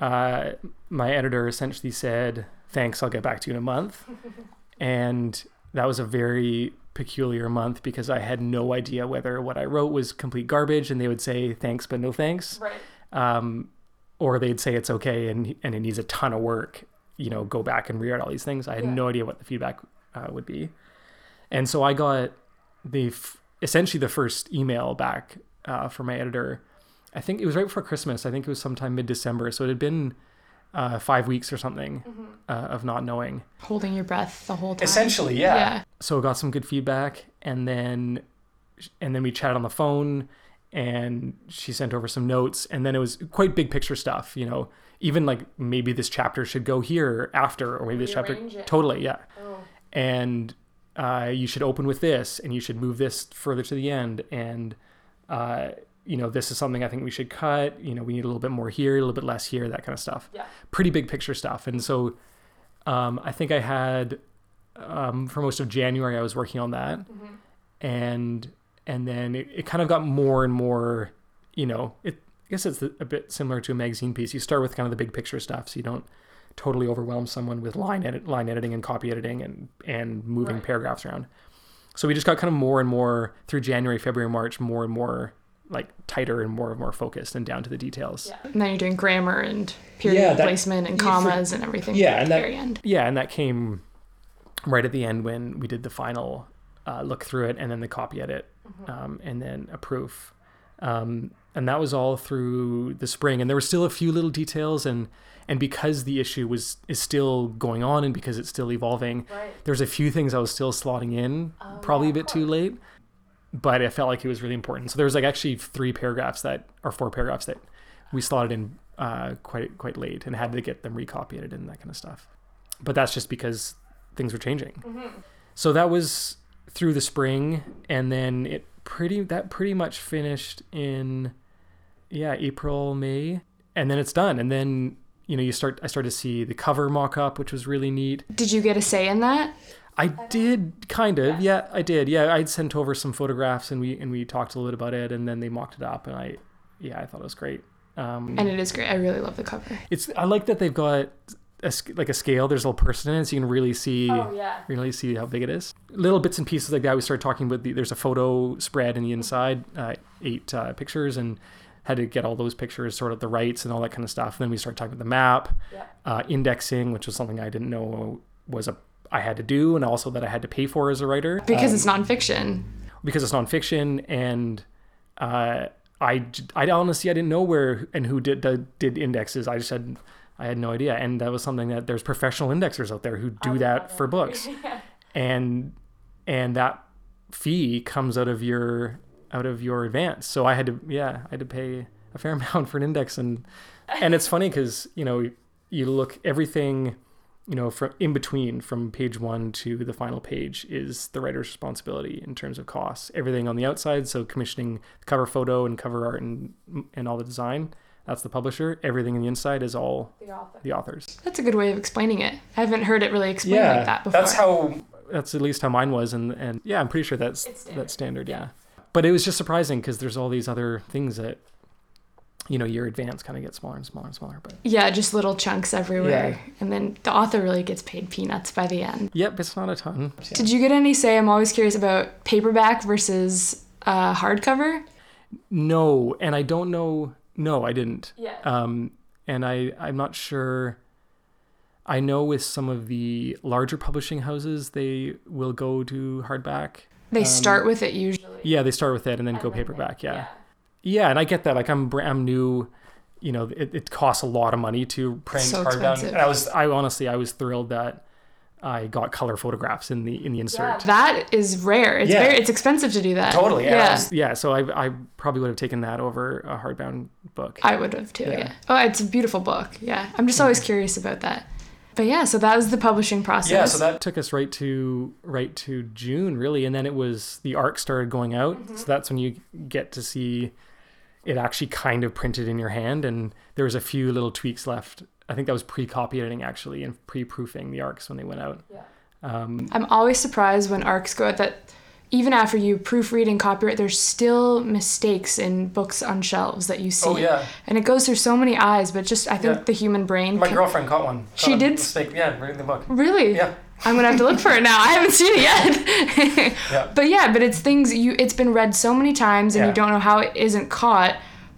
Speaker 3: uh, my editor essentially said, Thanks, I'll get back to you in a month. and that was a very peculiar month because I had no idea whether what I wrote was complete garbage and they would say, Thanks, but no thanks.
Speaker 1: Right.
Speaker 3: Um, or they'd say it's okay and, and it needs a ton of work, you know, go back and rewrite all these things. I had
Speaker 1: Yeah.
Speaker 3: no idea what the feedback uh, would be. And so I got the f- essentially the first email back uh, from my editor I think it was right before Christmas. I think it was sometime mid December. So it had been uh, five weeks or something uh, of not knowing.
Speaker 1: Holding your breath the whole time.
Speaker 3: Essentially, yeah.
Speaker 1: Yeah.
Speaker 3: So got some good feedback, and then and then we chatted on the phone, and she sent over some notes, and then it was quite big picture stuff. You know, even like maybe this chapter should go here after, or maybe this chapter
Speaker 1: it.
Speaker 3: totally, yeah.
Speaker 1: Oh.
Speaker 3: And uh, you should open with this, and you should move this further to the end, and uh, you know, this is something I think we should cut. You know, we need a little bit more here, a little bit less here, that kind of stuff.
Speaker 1: Yeah.
Speaker 3: Pretty big picture stuff. And so um, I think I had um, for most of January I was working on that, and and then it, it kind of got more and more. You know, it I guess it's a bit similar to a magazine piece. You start with kind of the big picture stuff, so you don't totally overwhelm someone with line edit, line editing and copy editing and and moving
Speaker 1: Right.
Speaker 3: paragraphs around. So we just got kind of more and more through January, February, March, more and more like tighter and more and more focused and down to the details.
Speaker 1: And then you're doing grammar and period
Speaker 3: Yeah, that-
Speaker 1: placement and
Speaker 3: yeah, for-
Speaker 1: commas and everything.
Speaker 3: yeah,
Speaker 1: at
Speaker 3: and
Speaker 1: the
Speaker 3: that-
Speaker 1: very end.
Speaker 3: Yeah, and that came right at the end when we did the final uh, look through it and then the copy edit um, and then a proof. Um, and that was all through the spring. And there were still a few little details and and because the issue was is still going on and because it's still evolving, there's a few things I was still slotting in, probably a bit too late. But I felt like it was really important. So there's like actually three paragraphs that or four paragraphs that we slotted in uh, quite quite late and had to get them recopied and that kind of stuff but that's just because things were changing. So that was through the spring, and then it pretty that pretty much finished in yeah April May, and then it's done. And then you know you start I started to see the cover mock up, which was really neat.
Speaker 1: Did you get a say in that?
Speaker 3: I did kind of yeah I did yeah I'd sent over some photographs and we and we talked a little bit about it, and then they mocked it up, and I yeah I thought it was great. Um,
Speaker 1: And it is great. I really love the cover.
Speaker 3: it's I like that they've got a, like a scale. There's a little person in it, so you can really see oh,
Speaker 1: yeah.
Speaker 3: really see how big it is. Little bits and pieces like that. We started talking about the, there's a photo spread in the inside, uh, eight uh, pictures, and had to get all those pictures, sort of the rights and all that kind of stuff. And then we started talking about the map, uh, indexing, which was something I didn't know was a I had to do, and also that I had to pay for as a writer
Speaker 1: Because it's nonfiction.
Speaker 3: because it's nonfiction and uh, I, I honestly I didn't know where and who did did, did indexes. I just had I had no idea, and that was something that there's professional indexers out there who do that for books, and and that fee comes out of your out of your advance. So I had to yeah I had to pay a fair amount for an index, and and it's funny because you know you look everything you know, from in between from page one to the final page is the writer's responsibility in terms of costs. Everything on the outside, so commissioning cover photo and cover art and and all the design, that's the publisher. Everything on the inside is all
Speaker 1: The author.
Speaker 3: the authors.
Speaker 1: That's a good way of explaining it. I haven't heard it really explained like that before.
Speaker 3: that's how. That's at least how mine was, and and yeah, I'm pretty sure that's
Speaker 1: It's standard.
Speaker 3: that's standard. Yeah, but it was just surprising because there's all these other things that, you know, your advance kind of gets smaller and smaller and smaller. But
Speaker 1: Yeah, just little chunks everywhere.
Speaker 3: Yeah.
Speaker 1: And then the author really gets paid peanuts by the end.
Speaker 3: yep, it's not a ton.
Speaker 1: Did you get any say? I'm always curious about paperback versus uh, hardcover.
Speaker 3: No, and I don't know. No, I didn't.
Speaker 1: Yeah.
Speaker 3: Um, and I I'm not sure. I know with some of the larger publishing houses, they will go to hardback.
Speaker 1: They um, start with it usually.
Speaker 3: Yeah, they start with it and then go paperback. Yeah. yeah, and I get that. Like I'm br- I'm new. You know, it, it costs a lot of money to print
Speaker 1: So
Speaker 3: hardbound.
Speaker 1: expensive.
Speaker 3: And I was I honestly I was thrilled that I got color photographs in the in the insert.
Speaker 1: That is rare. It's
Speaker 3: Yeah.
Speaker 1: very it's expensive to do that.
Speaker 3: Totally. Yeah.
Speaker 1: Yeah.
Speaker 3: was- yeah. So I I probably would have taken that over a hardbound book.
Speaker 1: I would have too.
Speaker 3: Yeah.
Speaker 1: Yeah. Oh, it's a beautiful book. Yeah. I'm just always curious about that. But yeah, so that was the publishing process.
Speaker 3: Yeah, so that took us right to right to June really, and then it was the arc started going out.
Speaker 1: Mm-hmm.
Speaker 3: So that's when you get to see it actually kind of printed in your hand, and there was a few little tweaks left. I think that was pre-copy editing actually, and pre-proofing the arcs when they went out. Um,
Speaker 1: I'm always surprised when arcs go out that even after you proofread and copyright, there's still mistakes in books on shelves that you oh, see.
Speaker 3: Oh, yeah.
Speaker 1: And it goes through so many eyes, but just I think
Speaker 3: Yeah.
Speaker 1: the human brain.
Speaker 3: my
Speaker 1: can-
Speaker 3: girlfriend caught one.
Speaker 1: She
Speaker 3: Caught a
Speaker 1: did?
Speaker 3: Mistake. Yeah, reading the book.
Speaker 1: Really?
Speaker 3: Yeah.
Speaker 1: I'm gonna have to look for it now. I haven't seen it yet.
Speaker 3: Yeah.
Speaker 1: But yeah, but it's things you. It's been read so many times, and
Speaker 3: Yeah.
Speaker 1: you don't know how it isn't caught.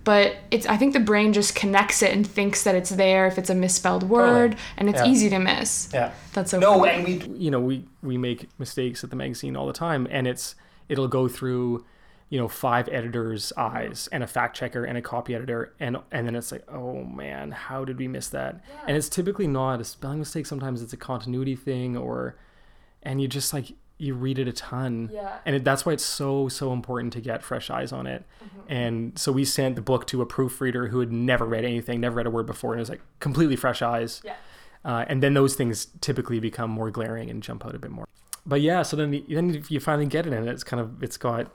Speaker 1: But it's. I think the brain just connects it and thinks that it's there if it's a misspelled word, and it's
Speaker 3: Yeah.
Speaker 1: easy to miss.
Speaker 3: Yeah.
Speaker 1: That's so.
Speaker 3: No,
Speaker 1: funny.
Speaker 3: and we, you know, we we make mistakes at the magazine all the time, and it's it'll go through you know five editors eyes and a fact checker and a copy editor and and then it's like oh man how did we miss that and it's typically not a spelling mistake sometimes it's a continuity thing or and you just like you read it a ton
Speaker 1: Yeah.
Speaker 3: and it, that's why it's so so important to get fresh eyes on it and so we sent the book to a proofreader who had never read anything never read a word before and it was like completely fresh eyes
Speaker 1: Yeah.
Speaker 3: uh, and then those things typically become more glaring and jump out a bit more but yeah so then the, then if you finally get it and it's kind of it's got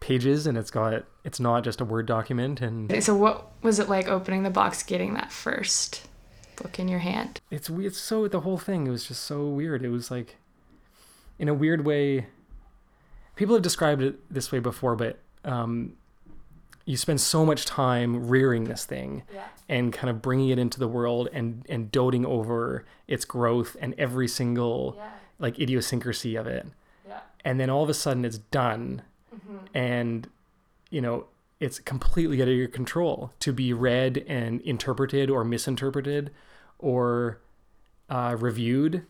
Speaker 3: pages and it's got it's not just a word document and
Speaker 1: So what was it like opening the box, getting that first book in your hand?
Speaker 3: it's it's so the whole thing it was just so weird it was like in a weird way people have described it this way before but um you spend so much time rearing this thing
Speaker 1: Yeah.
Speaker 3: and kind of bringing it into the world and and doting over its growth and every single like idiosyncrasy of it.
Speaker 1: Yeah.
Speaker 3: and then all of a sudden it's done. And you know it's completely out of your control to be read and interpreted or misinterpreted or uh, reviewed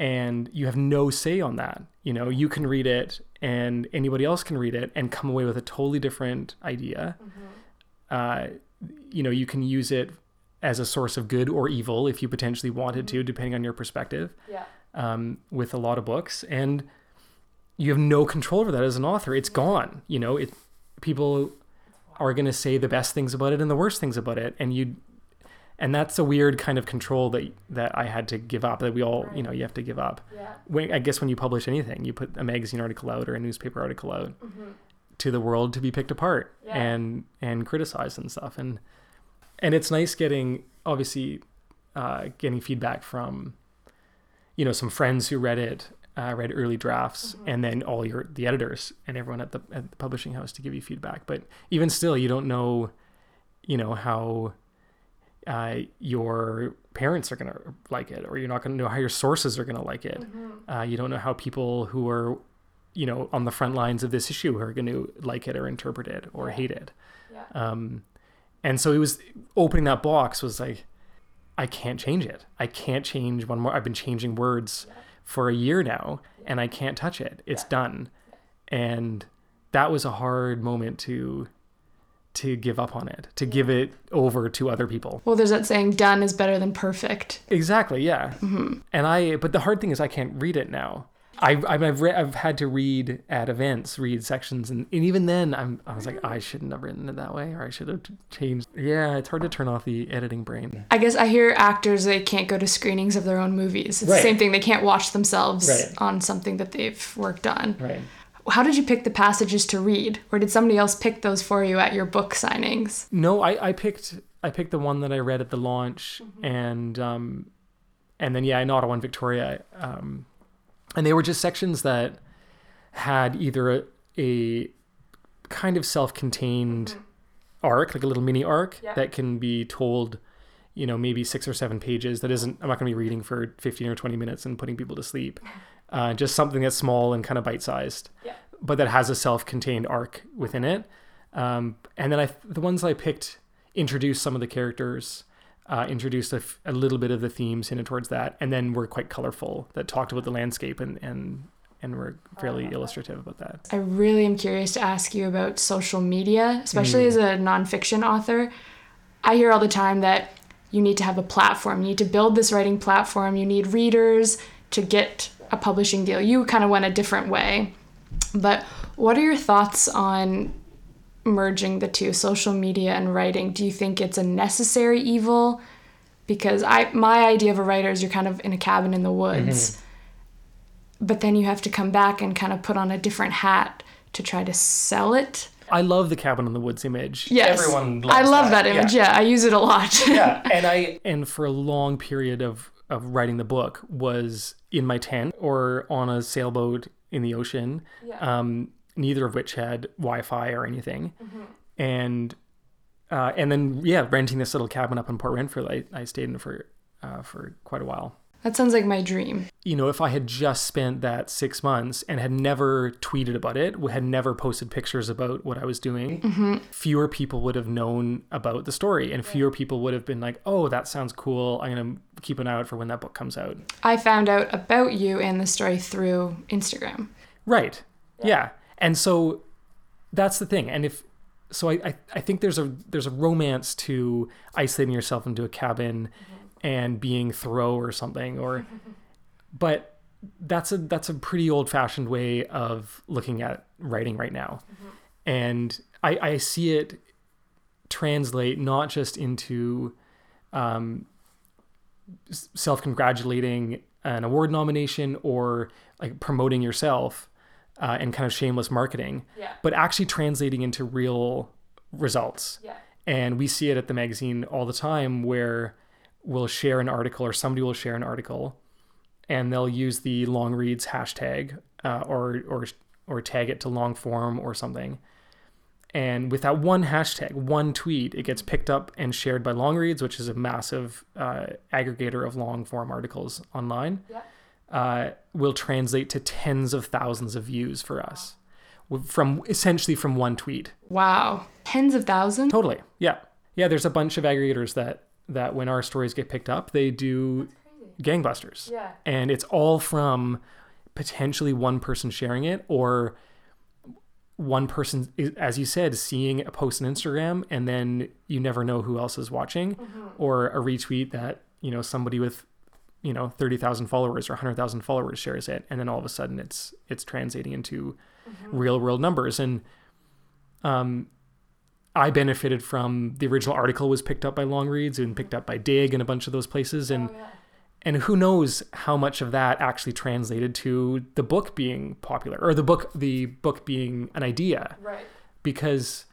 Speaker 3: and you have no say on that. You know you can read it and anybody else can read it and come away with a totally different idea. Uh, you know you can use it as a source of good or evil if you potentially wanted to depending on your perspective
Speaker 1: Yeah.
Speaker 3: um, with a lot of books, and you have no control over that as an author. It's gone. You know, it people are going to say the best things about it and the worst things about it, and you, and that's a weird kind of control that that I had to give up. That we all, you know, you have to give up.
Speaker 1: Yeah.
Speaker 3: When I guess when you publish anything, you put a magazine article out or a newspaper article out
Speaker 1: Mm-hmm.
Speaker 3: to the world to be picked apart
Speaker 1: Yeah.
Speaker 3: and and criticized and stuff. And and it's nice getting obviously uh, getting feedback from you know some friends who read it uh, read early drafts and then all your the editors and everyone at the, at the publishing house to give you feedback but even still you don't know you know how uh, your parents are going to like it or you're not going to know how your sources are going to like it. Uh, you don't know how people who are you know on the front lines of this issue are going to like it or interpret it or hate it.
Speaker 1: Yeah.
Speaker 3: um, and so it was opening that box was like i can't change it. I can't change one more i've been changing words for a year now and i can't touch it. It's done. And that was a hard moment to to give up on it to give it over to other people
Speaker 1: Well, there's that saying, done is better than perfect.
Speaker 3: Exactly, yeah. Mm-hmm. And I, but the hard thing is I can't read it now. I, I've I've, re- I've had to read at events, read sections, and, and even then, I'm I was like I shouldn't have written it that way, or I should have changed. Yeah, it's hard to turn off the editing brain.
Speaker 1: I guess I hear actors they can't go to screenings of their own movies. It's
Speaker 3: Right.
Speaker 1: the same thing. They can't watch themselves
Speaker 3: Right.
Speaker 1: on something that they've worked on.
Speaker 3: Right.
Speaker 1: How did you pick the passages to read, or did somebody else pick those for you at your book signings?
Speaker 3: No, I, I picked I picked the one that I read at the launch, and um, and then yeah, in Ottawa and Victoria, um, and they were just sections that had either a, a kind of self-contained arc, like a little mini arc
Speaker 1: Yeah.
Speaker 3: that can be told, you know, maybe six or seven pages. That isn't I'm not going to be reading for fifteen or twenty minutes and putting people to sleep. Uh, just something that's small and kind of bite-sized
Speaker 1: Yeah.
Speaker 3: but that has a self-contained arc within it. Um, and then I, the ones I picked introduced some of the characters, uh, introduced a, f- a little bit of the themes hinted towards that, and then were quite colorful that talked about the landscape and and and were fairly illustrative about that.
Speaker 1: I really am curious to ask you about social media, especially as a nonfiction author. I hear all the time that you need to have a platform. You need to build this writing platform. You need readers to get a publishing deal. You kind of went a different way. But what are your thoughts on merging the two, social media and writing? Do you think it's a necessary evil? Because I my idea of a writer is you're kind of in a cabin in the woods. Mm-hmm. But then you have to come back and kind of put on a different hat to try to sell it.
Speaker 3: I love the cabin in the woods image.
Speaker 1: Yes.
Speaker 3: everyone.
Speaker 1: I love that, image. Yeah. I use it a lot.
Speaker 3: yeah and i and for a long period of of writing the book was in my tent or on a sailboat in the ocean um neither of which had wi-fi or anything. And uh and then yeah renting this little cabin up in port renfrew i, I stayed in for uh, for quite a while
Speaker 1: that sounds like my dream.
Speaker 3: you know, if I had just spent that six months and had never tweeted about it, had never posted pictures about what I was doing, mm-hmm. fewer people would have known about the story and fewer people would have been like, oh, that sounds cool. I'm going to keep an eye out for when that book comes out.
Speaker 1: I found out about you and the story through Instagram.
Speaker 3: Right. Yeah. And so that's the thing. And if so, I, I I think there's a there's a romance to isolating yourself into a cabin mm-hmm. And being Thoreau or something, or but that's a that's a pretty old fashioned way of looking at writing right now, and I I see it translate not just into um, self congratulating an award nomination or like promoting yourself uh, and kind of shameless marketing,
Speaker 1: Yeah.
Speaker 3: but actually translating into real results.
Speaker 1: Yeah.
Speaker 3: And we see it at the magazine all the time where we'll share an article or somebody will share an article and they'll use the long reads hashtag uh, or, or, or tag it to long form or something. And with that one hashtag, one tweet, it gets picked up and shared by Longreads, which is a massive uh, aggregator of long form articles online.
Speaker 1: Yeah.
Speaker 3: Uh, will translate to tens of thousands of views for us from essentially from one tweet.
Speaker 1: Wow. Tens of thousands?
Speaker 3: Totally. Yeah. Yeah. There's a bunch of aggregators that that when our stories get picked up, they do gangbusters.
Speaker 1: Yeah.
Speaker 3: And it's all from potentially one person sharing it or one person, as you said, seeing a post on Instagram and then you never know who else is watching or a retweet that, you know, somebody with, you know, 30,000 followers or 100,000 followers shares it. And then all of a sudden it's, it's translating into real world numbers. And, um, I benefited from the original article was picked up by Long Reads and picked up by Digg and a bunch of those places and and who knows how much of that actually translated to the book being popular or the book the book being an idea.
Speaker 1: Right.
Speaker 3: because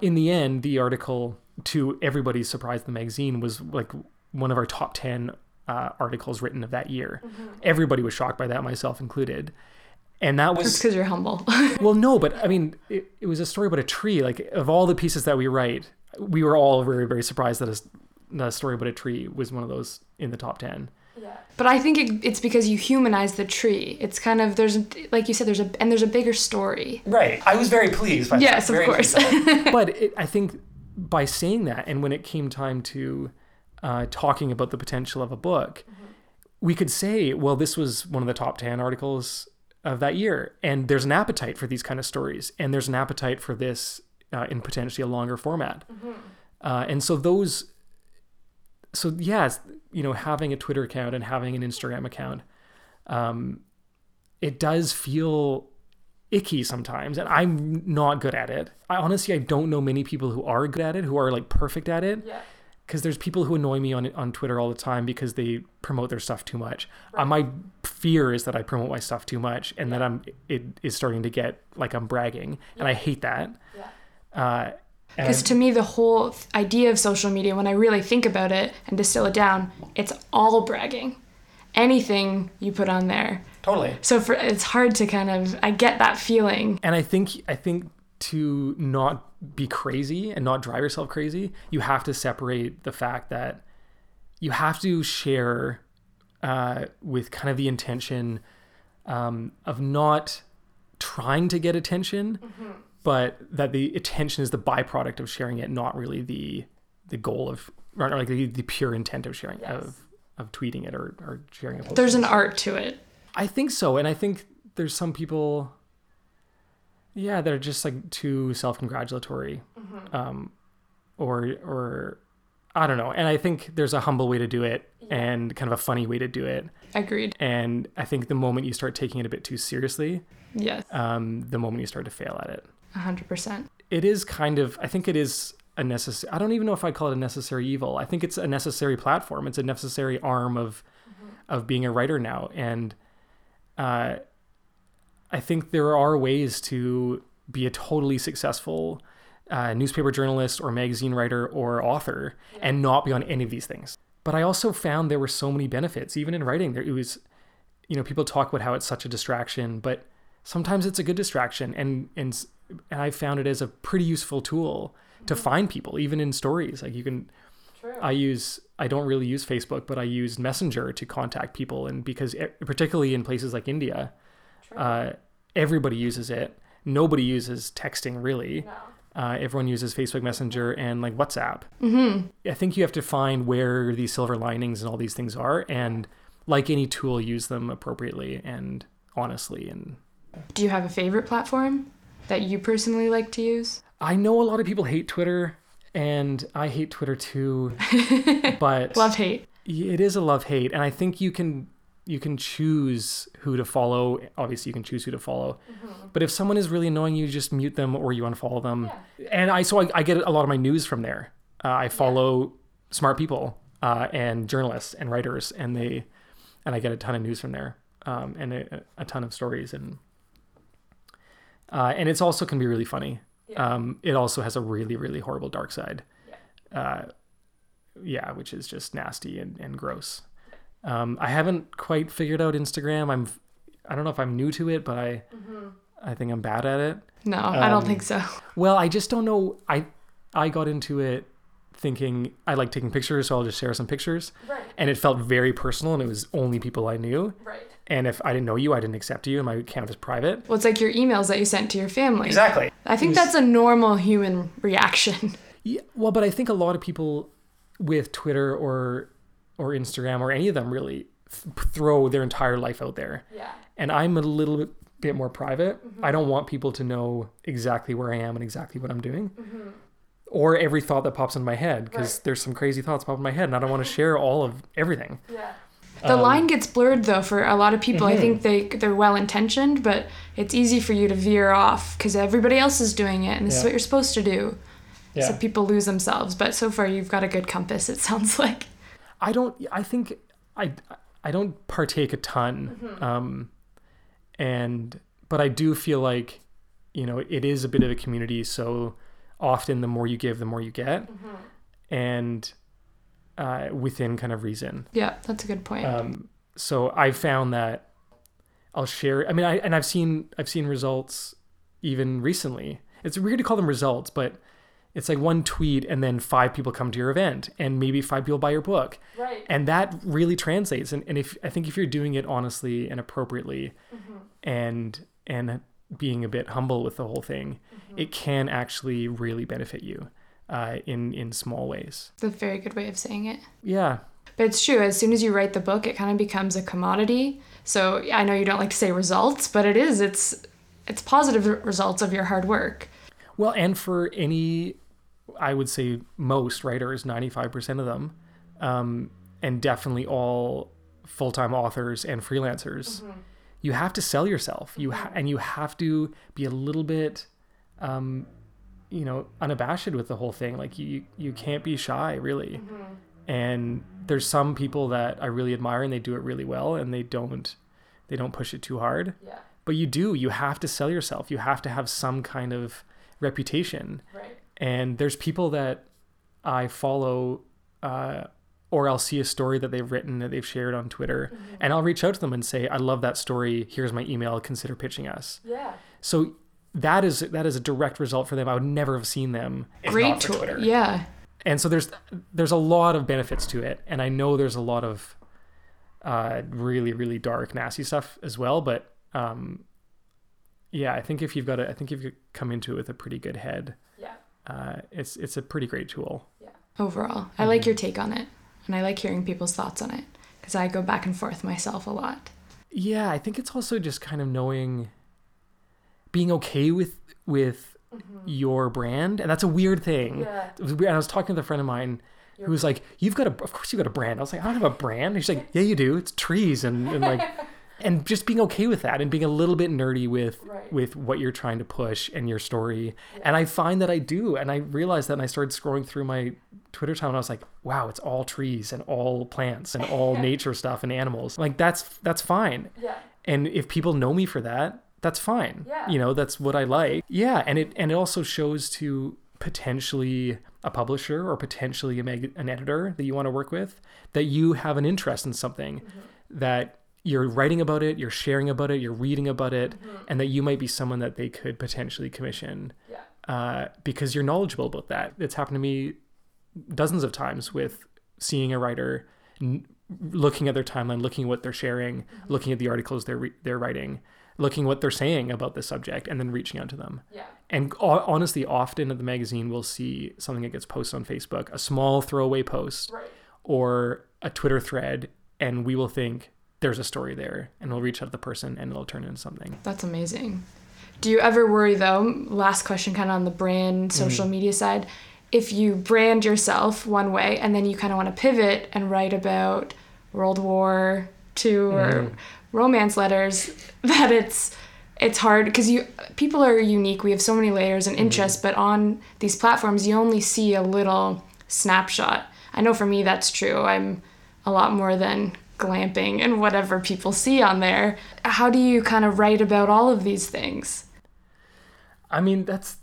Speaker 3: in the end the article to everybody's surprise the magazine was like one of our top 10 uh, articles written of that year. Everybody was shocked by that myself included and that was
Speaker 1: Just because you're humble.
Speaker 3: well, no, but I mean, it, it was a story about a tree. Like, of all the pieces that we write, we were all very, very surprised that a, s- that a story about a tree was one of those in the top 10. Yeah.
Speaker 1: but I think it, it's because you humanize the tree. It's kind of, there's, like you said, there's a, and there's a bigger story.
Speaker 3: Right. I was very pleased. By
Speaker 1: Yes, of course.
Speaker 3: but it, I think by saying that, and when it came time to uh, talking about the potential of a book, we could say, well, this was one of the top 10 articles of that year. And there's an appetite for these kind of stories. And there's an appetite for this uh, in potentially a longer format. Uh, and so those, so yes, you know, having a Twitter account and having an Instagram account, um, it does feel icky sometimes and i'm not good at it i honestly i don't know many people who are good at it who are like perfect at it
Speaker 1: Yeah.
Speaker 3: Because there's people who annoy me on on twitter all the time because they promote their stuff too much. Uh, my fear is that i promote my stuff too much and that i'm it is starting to get like i'm bragging and i hate that. Uh and
Speaker 1: Because to me, the whole idea of social media, when I really think about it and distill it down, it's all bragging. Anything you put on there.
Speaker 3: totally.
Speaker 1: So for it's hard to kind of I get that feeling.
Speaker 3: and i think i think to not be crazy and not drive yourself crazy you have to separate the fact that you have to share uh, with kind of the intention um, of not trying to get attention but that the attention is the byproduct of sharing it not really the the goal of or like the, the pure intent of sharing of of tweeting it or, or sharing post.
Speaker 1: There's an art to it.
Speaker 3: I think so, and I think there's some people, yeah, that are just like too self-congratulatory, um, or or I don't know. And I think there's a humble way to do it, and kind of a funny way to do it.
Speaker 1: Agreed.
Speaker 3: And I think the moment you start taking it a bit too seriously,
Speaker 1: Yes.
Speaker 3: um, the moment you start to fail at it,
Speaker 1: A hundred percent.
Speaker 3: it is kind of. I think it is a necessary. I don't even know if I'd call it a necessary evil. I think it's a necessary platform. It's a necessary arm of of being a writer now, and uh, I think there are ways to be a totally successful uh, newspaper journalist or magazine writer or author and not be on any of these things. But I also found there were so many benefits, even in writing. There it was, you know, people talk about how it's such a distraction, but sometimes it's a good distraction, and and and I found it as a pretty useful tool to find people, even in stories. Like you can, I use I don't really use Facebook, but I use Messenger to contact people, and because particularly in places like India, uh, everybody uses it. Nobody uses texting really. Uh, everyone uses Facebook Messenger and like WhatsApp. Mm-hmm. I think you have to find where these silver linings and all these things are, and like any tool, use them appropriately and honestly. And
Speaker 1: Do you have a favorite platform? that you personally like to use?
Speaker 3: I know a lot of people hate Twitter, and I hate Twitter too. but
Speaker 1: Love hate.
Speaker 3: it is a love hate, and I think you can you can choose who to follow. Obviously, you can choose who to follow. But if someone is really annoying you, just mute them or you unfollow them. And I so I, I get a lot of my news from there. Uh, I follow smart people uh, and journalists and writers, and they and I get a ton of news from there um, and a, a ton of stories and uh, and it's also can be really funny. Um, it also has a really really horrible dark side. Uh, yeah, which is just nasty and, and gross. Um, I haven't quite figured out Instagram. I'm, I don't know if I'm new to it, but I, I think I'm bad at it.
Speaker 1: No, I don't
Speaker 3: Um,
Speaker 1: think so.
Speaker 3: Well, I just don't know. I, I got into it thinking I like taking pictures, so I'll just share some pictures.
Speaker 1: Right.
Speaker 3: And it felt very personal, and it was only people I knew.
Speaker 1: Right.
Speaker 3: And if I didn't know you, I didn't accept you, and my account is private.
Speaker 1: Well, it's like your emails that you sent to your family.
Speaker 3: Exactly.
Speaker 1: I think that's a normal human reaction.
Speaker 3: Yeah, well, but I think a lot of people with Twitter or or Instagram or any of them really th- throw their entire life out there.
Speaker 1: Yeah.
Speaker 3: And I'm a little bit, bit more private. I don't want people to know exactly where I am and exactly what I'm doing. Or every thought that pops in my head because
Speaker 1: Right.
Speaker 3: there's some crazy thoughts pop in my head and I don't want to share all of everything.
Speaker 1: Yeah. The
Speaker 3: Um,
Speaker 1: line gets blurred though for a lot of people.
Speaker 3: mm-hmm.
Speaker 1: I think they they're well intentioned, but it's easy for you to veer off because everybody else is doing it, and this is what you're supposed to do.
Speaker 3: Yeah.
Speaker 1: So people lose themselves. But so far, you've got a good compass. It sounds like.
Speaker 3: I don't. I think I I don't partake a ton, um, and but I do feel like you know it is a bit of a community. So often, the more you give, the more you get, and uh, within kind of reason.
Speaker 1: Yeah, that's a good point.
Speaker 3: Um, so I found that I'll share. I mean, I and I've seen I've seen results even recently. It's weird to call them results, but it's like one tweet and then five people come to your event and maybe five people buy your book.
Speaker 1: Right.
Speaker 3: And that really translates. And, and if I think if you're doing it honestly and appropriately and and being a bit humble with the whole thing, it can actually really benefit you uh, in in small ways.
Speaker 1: That's a very good way of saying it.
Speaker 3: Yeah.
Speaker 1: But it's true. As soon as you write the book, it kind of becomes a commodity. So I know you don't like to say results, but it is. It's it's positive results of your hard work.
Speaker 3: Well, and for any, I would say most writers, 95% of them, um, and definitely all full time authors and freelancers, you have to sell yourself. You ha- And you have to be a little bit, um, you know, unabashed with the whole thing. Like you, you can't be shy, really. And there's some people that I really admire and they do it really well and they don't, they don't push it too hard
Speaker 1: Yeah.
Speaker 3: but you do you have to sell yourself you have to have some kind of reputation
Speaker 1: Right.
Speaker 3: And there's people that i follow uh, or i'll see a story that they've written that they've shared on twitter and i'll reach out to them and say i love that story. Here's my email. Consider pitching us.
Speaker 1: Yeah.
Speaker 3: so that is that is a direct result for them. I would never have seen them
Speaker 1: Great
Speaker 3: twitter.
Speaker 1: Yeah.
Speaker 3: and so there's there's a lot of benefits to it and i know there's a lot of uh, really really dark nasty stuff as well but um, yeah i think if you've got a, i think if you come into it with a pretty good head
Speaker 1: Yeah.
Speaker 3: Uh, it's it's a pretty great tool Yeah.
Speaker 1: Overall, I like your take on it, and I like hearing people's thoughts on it because I go back and forth myself a lot.
Speaker 3: yeah i think it's also just kind of knowing being okay with with your brand and that's a weird thing
Speaker 1: Yeah.
Speaker 3: it was weird. i was talking with a friend of mine who was like you've got a of course you've got a brand i was like i don't have a brand and she's like yeah you do it's trees and, and like and just being okay with that and being a little bit nerdy with
Speaker 1: Right.
Speaker 3: with what you're trying to push and your story. And i find that i do. And i realized that and i started scrolling through my twitter time and i was like wow it's all trees and all plants and all nature stuff and animals. Like that's that's fine.
Speaker 1: Yeah.
Speaker 3: and if people know me for that that's fine.
Speaker 1: Yeah.
Speaker 3: you know that's what i like. Yeah. And it and it also shows to potentially a publisher or potentially a mag- an editor that you want to work with that you have an interest in something mm-hmm. that you're writing about it you're sharing about it you're reading about it and that you might be someone that they could potentially commission
Speaker 1: Yeah.
Speaker 3: uh, because you're knowledgeable about that it's happened to me dozens of times with seeing a writer n- looking at their timeline looking at what they're sharing looking at the articles they're re- they're writing looking what they're saying about the subject and then reaching out to them
Speaker 1: Yeah.
Speaker 3: and ho- honestly often at the magazine we'll see something that gets posted on facebook a small throwaway post
Speaker 1: Right.
Speaker 3: or a twitter thread and we will think there's a story there and we'll reach out to the person and it'll turn into something
Speaker 1: That's amazing. Do you ever worry though? Last question, kind of on the brand mm. social media side. If you brand yourself one way and then you kind of want to pivot and write about World War II or mm. romance letters, that it's it's hard because you people are unique. We have so many layers and mm-hmm. interests, but on these platforms, you only see a little snapshot. I know for me that's true. I'm a lot more than glamping and whatever people see on there. How do you kind of write about all of these things?
Speaker 3: I mean, that's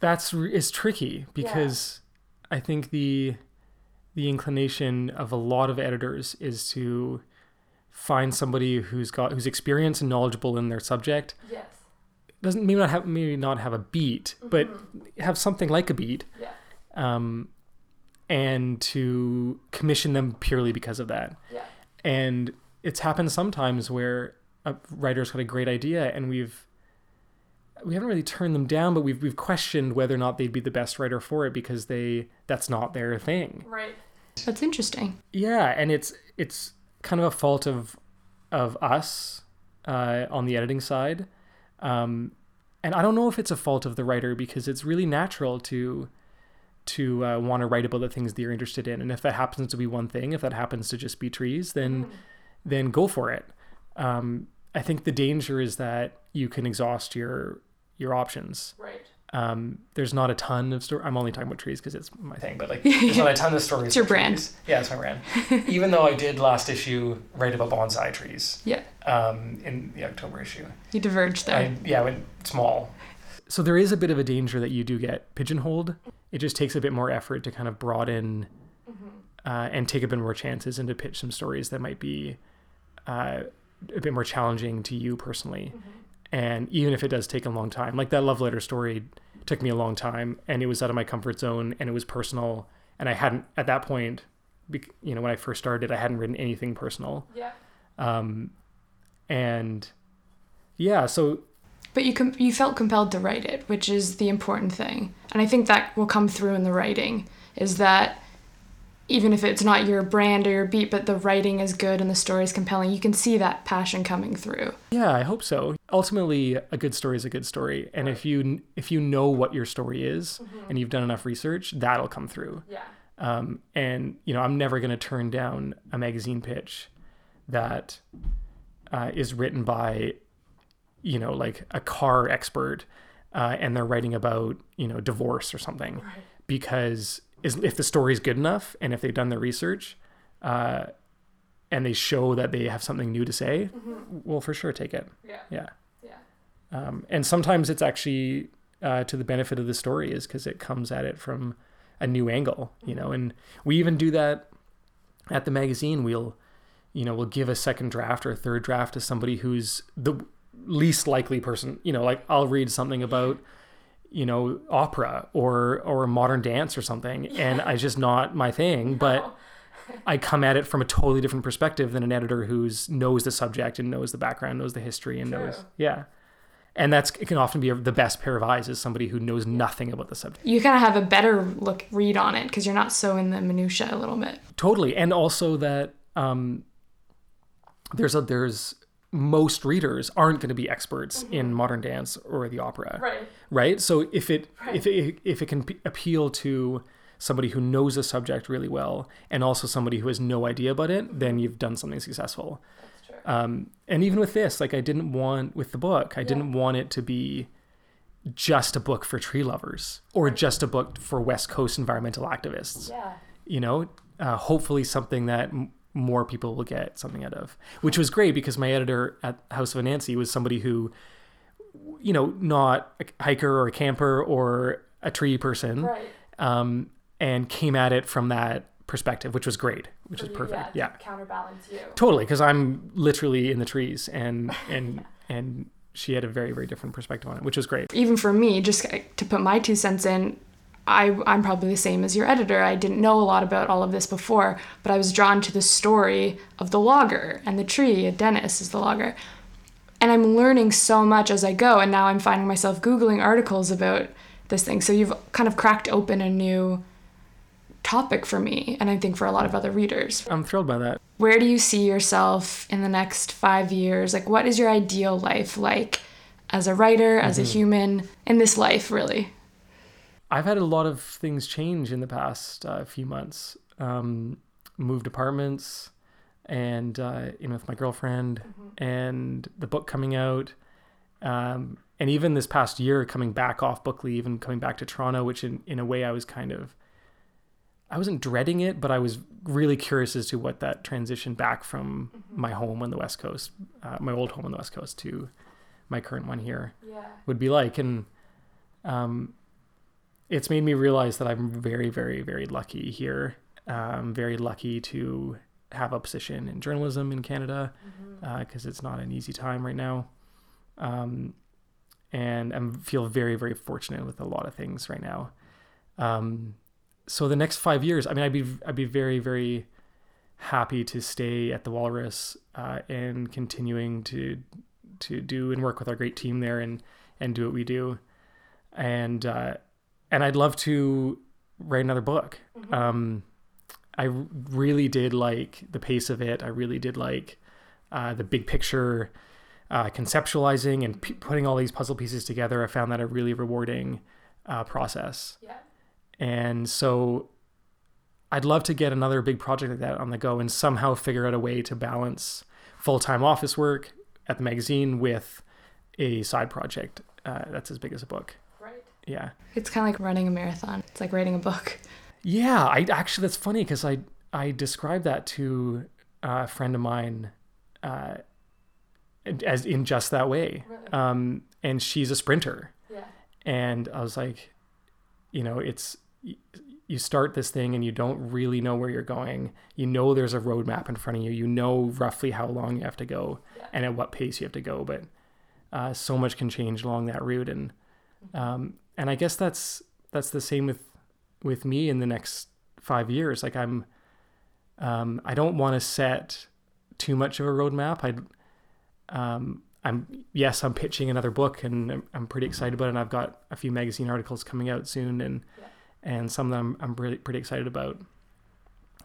Speaker 3: that's is tricky because I think the the inclination of a lot of editors is to find somebody who's got who's experienced and knowledgeable in their subject
Speaker 1: Yes.
Speaker 3: doesn't maybe not have maybe not have a beat but have something like a beat
Speaker 1: Yeah.
Speaker 3: um, and to commission them purely because of that
Speaker 1: Yeah.
Speaker 3: And it's happened sometimes where a writer's got a great idea and we've we haven't really turned them down but we've we've questioned whether or not they'd be the best writer for it because they that's not their thing
Speaker 1: Right. That's interesting.
Speaker 3: yeah and it's it's kind of a fault of of us uh, on the editing side um, and i don't know if it's a fault of the writer because it's really natural to to uh, want to write about the things that you're interested in and if that happens to be one thing if that happens to just be trees then then go for it um, i think the danger is that you can exhaust your your options
Speaker 1: Right.
Speaker 3: um, there's not a ton of story. I'm only talking about trees because it's my thing, but like there's not a ton of stories.
Speaker 1: It's your brand.
Speaker 3: trees. Yeah, it's my brand. Even though I did last issue write about bonsai trees
Speaker 1: Yeah.
Speaker 3: um, in the October issue.
Speaker 1: You diverged there.
Speaker 3: I, yeah, I went small. So there is a bit of a danger that you do get pigeonholed. It just takes a bit more effort to kind of broaden uh, and take a bit more chances and to pitch some stories that might be uh, a bit more challenging to you personally. And even if it does take a long time, like that love letter story took me a long time and it was out of my comfort zone and it was personal. And I hadn't, at that point, you know, when I first started, I hadn't written anything personal.
Speaker 1: yeah.
Speaker 3: Um, and yeah, so
Speaker 1: But you com- you felt compelled to write it, which is the important thing. And I think that will come through in the writing is that even if it's not your brand or your beat, but the writing is good and the story is compelling, you can see that passion coming through.
Speaker 3: Yeah, I hope so. Ultimately, a good story is a good story, and if you if you know what your story is and you've done enough research, that'll come through.
Speaker 1: Yeah.
Speaker 3: Um, and you know, I'm never going to turn down a magazine pitch that uh, is written by, you know, like a car expert, uh, and they're writing about you know divorce or something, because is if the story is good enough and if they've done their research, uh, and they show that they have something new to say, we'll for sure take it.
Speaker 1: Yeah.
Speaker 3: Yeah.
Speaker 1: Yeah.
Speaker 3: Um, and sometimes it's actually uh, to the benefit of the story is because it comes at it from a new angle, you know. And we even do that at the magazine. We'll, you know, we'll give a second draft or a third draft to somebody who's the least likely person. You know, like I'll read something about, you know, opera or or modern dance or something, and it's just not my thing. But I come at it from a totally different perspective than an editor who's knows the subject and knows the background, knows the history, and knows yeah. And that's it can often be the best pair of eyes is somebody who knows nothing about the subject.
Speaker 1: You kind of have a better look read on it because you're not so in the minutia a little bit.
Speaker 3: Totally, and also that um, there's a there's most readers aren't going to be experts in modern dance or the opera,
Speaker 1: Right.
Speaker 3: right? So if it if it if it can p- appeal to somebody who knows the subject really well and also somebody who has no idea about it, then you've done something successful. Um, and even with this, like I didn't want with the book, I didn't want it to be just a book for tree lovers or just a book for West Coast environmental activists
Speaker 1: Yeah.
Speaker 3: you know, uh, hopefully something that more people will get something out of, which was great because my editor at House of Anansi was somebody who, you know, not a hiker or a camper or a tree person,
Speaker 1: Right.
Speaker 3: um, and came at it from that perspective, which was great, which is perfect. Yeah,
Speaker 1: Counterbalance you.
Speaker 3: totally. Because I'm literally in the trees, and and and she had a very very different perspective on it, which was great.
Speaker 1: even for me, just to put my two cents in, I, I'm probably the same as your editor. I didn't know a lot about all of this before, but I was drawn to the story of the logger and the tree. Dennis is the logger. And I'm learning so much as I go, and now I'm finding myself Googling articles about this thing. So you've kind of cracked open a new topic for me, and I think for a lot of other readers.
Speaker 3: I'm thrilled by that.
Speaker 1: Where do you see yourself in the next five years? Like, what is your ideal life like as a writer, as a mm-hmm. human, in this life, really?
Speaker 3: I've had a lot of things change in the past uh, few months. Um, moved apartments, and uh, you know, with my girlfriend, and the book coming out, um, and even this past year coming back off book leave and coming back to Toronto, which in in a way I was kind of, I wasn't dreading it, but I was really curious as to what that transition back from my home on the West Coast, uh, my old home on the West Coast, to my current one here
Speaker 1: Yeah.
Speaker 3: would be like and um it's made me realize that i'm very very very lucky here. Um very lucky to have a position in journalism in canada because it's not an easy time right now. Um and i feel very very fortunate with a lot of things right now. Um so the next five years i mean i'd be i'd be very very happy to stay at the walrus uh, and continuing to to do and work with our great team there and and do what we do. And uh, and I'd love to write another book. Um I really did like the pace of it. I really did like uh, the big picture uh, conceptualizing and p- putting all these puzzle pieces together. I found that a really rewarding uh, process.
Speaker 1: Yeah.
Speaker 3: and so I'd love to get another big project like that on the go and somehow figure out a way to balance full-time office work at the magazine with a side project uh, that's as big as a book. Yeah.
Speaker 1: It's kind of like running a marathon. It's like writing a book.
Speaker 3: Yeah, I actually that's funny because I I described that to a friend of mine uh, as in just that way. Um, and she's a sprinter.
Speaker 1: Yeah.
Speaker 3: and I was like, you know, it's you start this thing and you don't really know where you're going. You know, there's a roadmap in front of you. You know roughly how long you have to go and at what pace you have to go, but uh, so much can change along that route. And um, and I guess that's that's the same with with me in the next five years. Like I'm, um, I don't want to set too much of a roadmap. I um, I'm yes, I'm pitching another book, and I'm, I'm pretty excited about it. And I've got a few magazine articles coming out soon, and and some that I'm I'm pretty pretty excited about.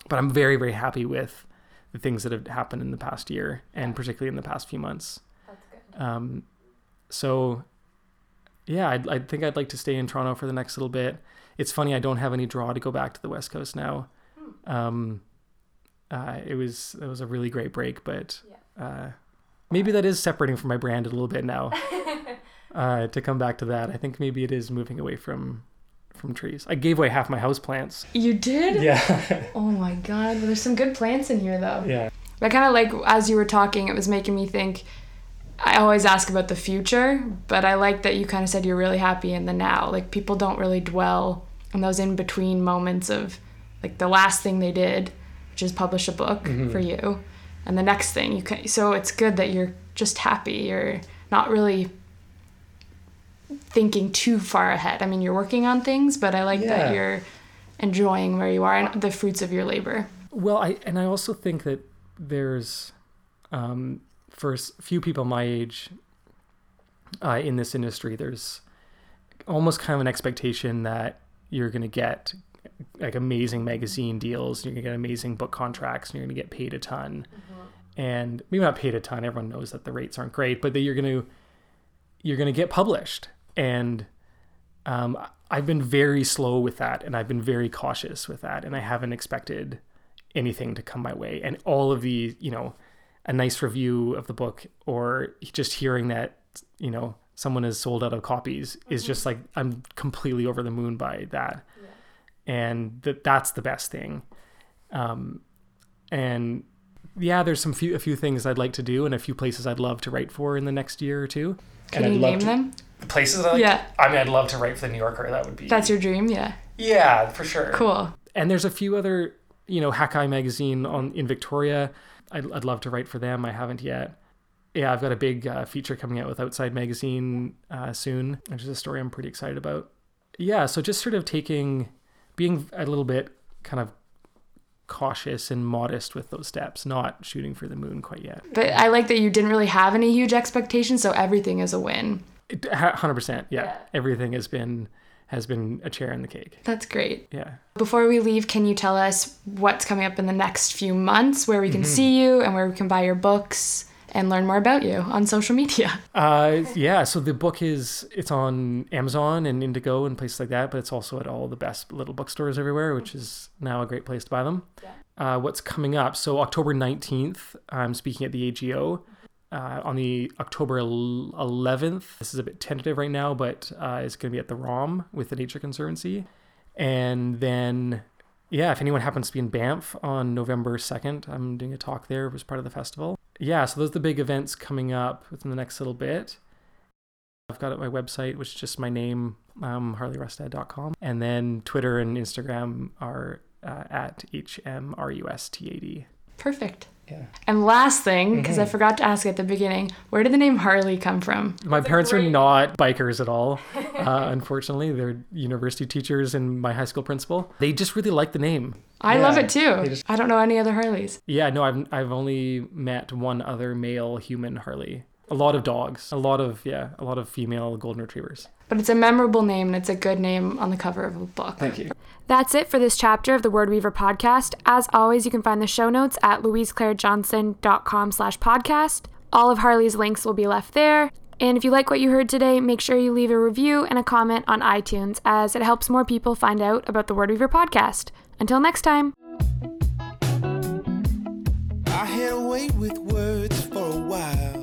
Speaker 3: But I'm very very happy with the things that have happened in the past year, and particularly in the past few months.
Speaker 1: That's good.
Speaker 3: Um, so yeah, I'd, I think I'd like to stay in Toronto for the next little bit. It's funny, I don't have any draw to go back to the West Coast now. Um, uh, it was it was a really great break, but uh, maybe that is separating from my brand a little bit now. uh, to come back to that, I think maybe it is moving away from from trees. I gave away half my house plants.
Speaker 1: You did?
Speaker 3: Yeah,
Speaker 1: Oh my god. well, There's some good plants in here though.
Speaker 3: yeah,
Speaker 1: I kind of like as you were talking, it was making me think. I always ask about the future, but I like that you kind of said you're really happy in the now. Like people don't really dwell on those in between moments of like the last thing they did, which is publish a book for you, and the next thing you can. So it's good that you're just happy. You're not really thinking too far ahead. I mean, you're working on things, but I like
Speaker 3: Yeah.
Speaker 1: that you're enjoying where you are and the fruits of your labor.
Speaker 3: Well, I and I also think that there's um, for few people my age uh, in this industry, there's almost kind of an expectation that you're going to get like amazing magazine deals, you're going to get amazing book contracts, and you're going to get paid a ton. And maybe not paid a ton. Everyone knows that the rates aren't great, but that you're going to you're going to get published. And um, I've been very slow with that, and I've been very cautious with that, and I haven't expected anything to come my way. And all of the, you know, a nice review of the book, or just hearing that, you know, someone has sold out of copies is just like I'm completely over the moon by that, and that that's the best thing. Um, and yeah, there's some few a few things I'd like to do, and a few places I'd love to write for in the next year or two.
Speaker 1: Can
Speaker 3: and
Speaker 1: you
Speaker 3: I'd love
Speaker 1: name
Speaker 3: to-
Speaker 1: them?
Speaker 3: Places I like.
Speaker 1: Yeah.
Speaker 3: I mean, I'd love to write for the New Yorker. That would be.
Speaker 1: That's your dream, yeah.
Speaker 3: yeah, for sure.
Speaker 1: Cool.
Speaker 3: And there's a few other, you know, Hakai magazine on in Victoria. I'd, I'd love to write for them. I haven't yet. Yeah, I've got a big uh, feature coming out with Outside Magazine uh, soon, which is a story I'm pretty excited about. Yeah, so just sort of taking, being a little bit kind of cautious and modest with those steps, not shooting for the moon quite yet.
Speaker 1: But I like that you didn't really have any huge expectations, so everything is a win.
Speaker 3: 100%. Yeah.
Speaker 1: Yeah.
Speaker 3: Everything has been has been a chair in the cake.
Speaker 1: That's great.
Speaker 3: Yeah.
Speaker 1: Before we leave, can you tell us what's coming up in the next few months, where we can
Speaker 3: Mm-hmm.
Speaker 1: see you and where we can buy your books and learn more about you on social media.
Speaker 3: Uh, yeah, so the book is it's on Amazon and Indigo and places like that, but it's also at all the best little bookstores everywhere, which is now a great place to buy them. Uh, what's coming up? So October nineteenth, I'm speaking at the AGO. Uh, on the October 11th, this is a bit tentative right now, but uh, it's going to be at the ROM with the Nature Conservancy. And then, yeah, if anyone happens to be in Banff on November 2nd, I'm doing a talk there as part of the festival. Yeah, so those are the big events coming up within the next little bit. I've got it my website, which is just my name, um, harleyrustad.com. And then Twitter and Instagram are uh, at HMRUSTAD.
Speaker 1: Perfect.
Speaker 3: Yeah.
Speaker 1: And last thing, because I forgot to ask at the beginning, where did the name Harley come from?
Speaker 3: My parents are not bikers at all, uh, unfortunately. They're university teachers and my high school principal. They just really like the name.
Speaker 1: I love it too.
Speaker 3: just-
Speaker 1: I don't know any other Harleys.
Speaker 3: Yeah, no, I've, I've only met one other male human Harley. A lot of dogs. A lot of, yeah, a lot of female golden retrievers.
Speaker 1: But it's a memorable name and it's a good name on the cover of a book.
Speaker 3: Thank you.
Speaker 1: That's it for this chapter of the Word Weaver podcast. As always, you can find the show notes at louiseclairejohnson.com slash podcast. All of Harley's links will be left there. And if you like what you heard today, make sure you leave a review and a comment on iTunes as it helps more people find out about the Word Weaver podcast. Until next time.
Speaker 2: I had a way with words for a while.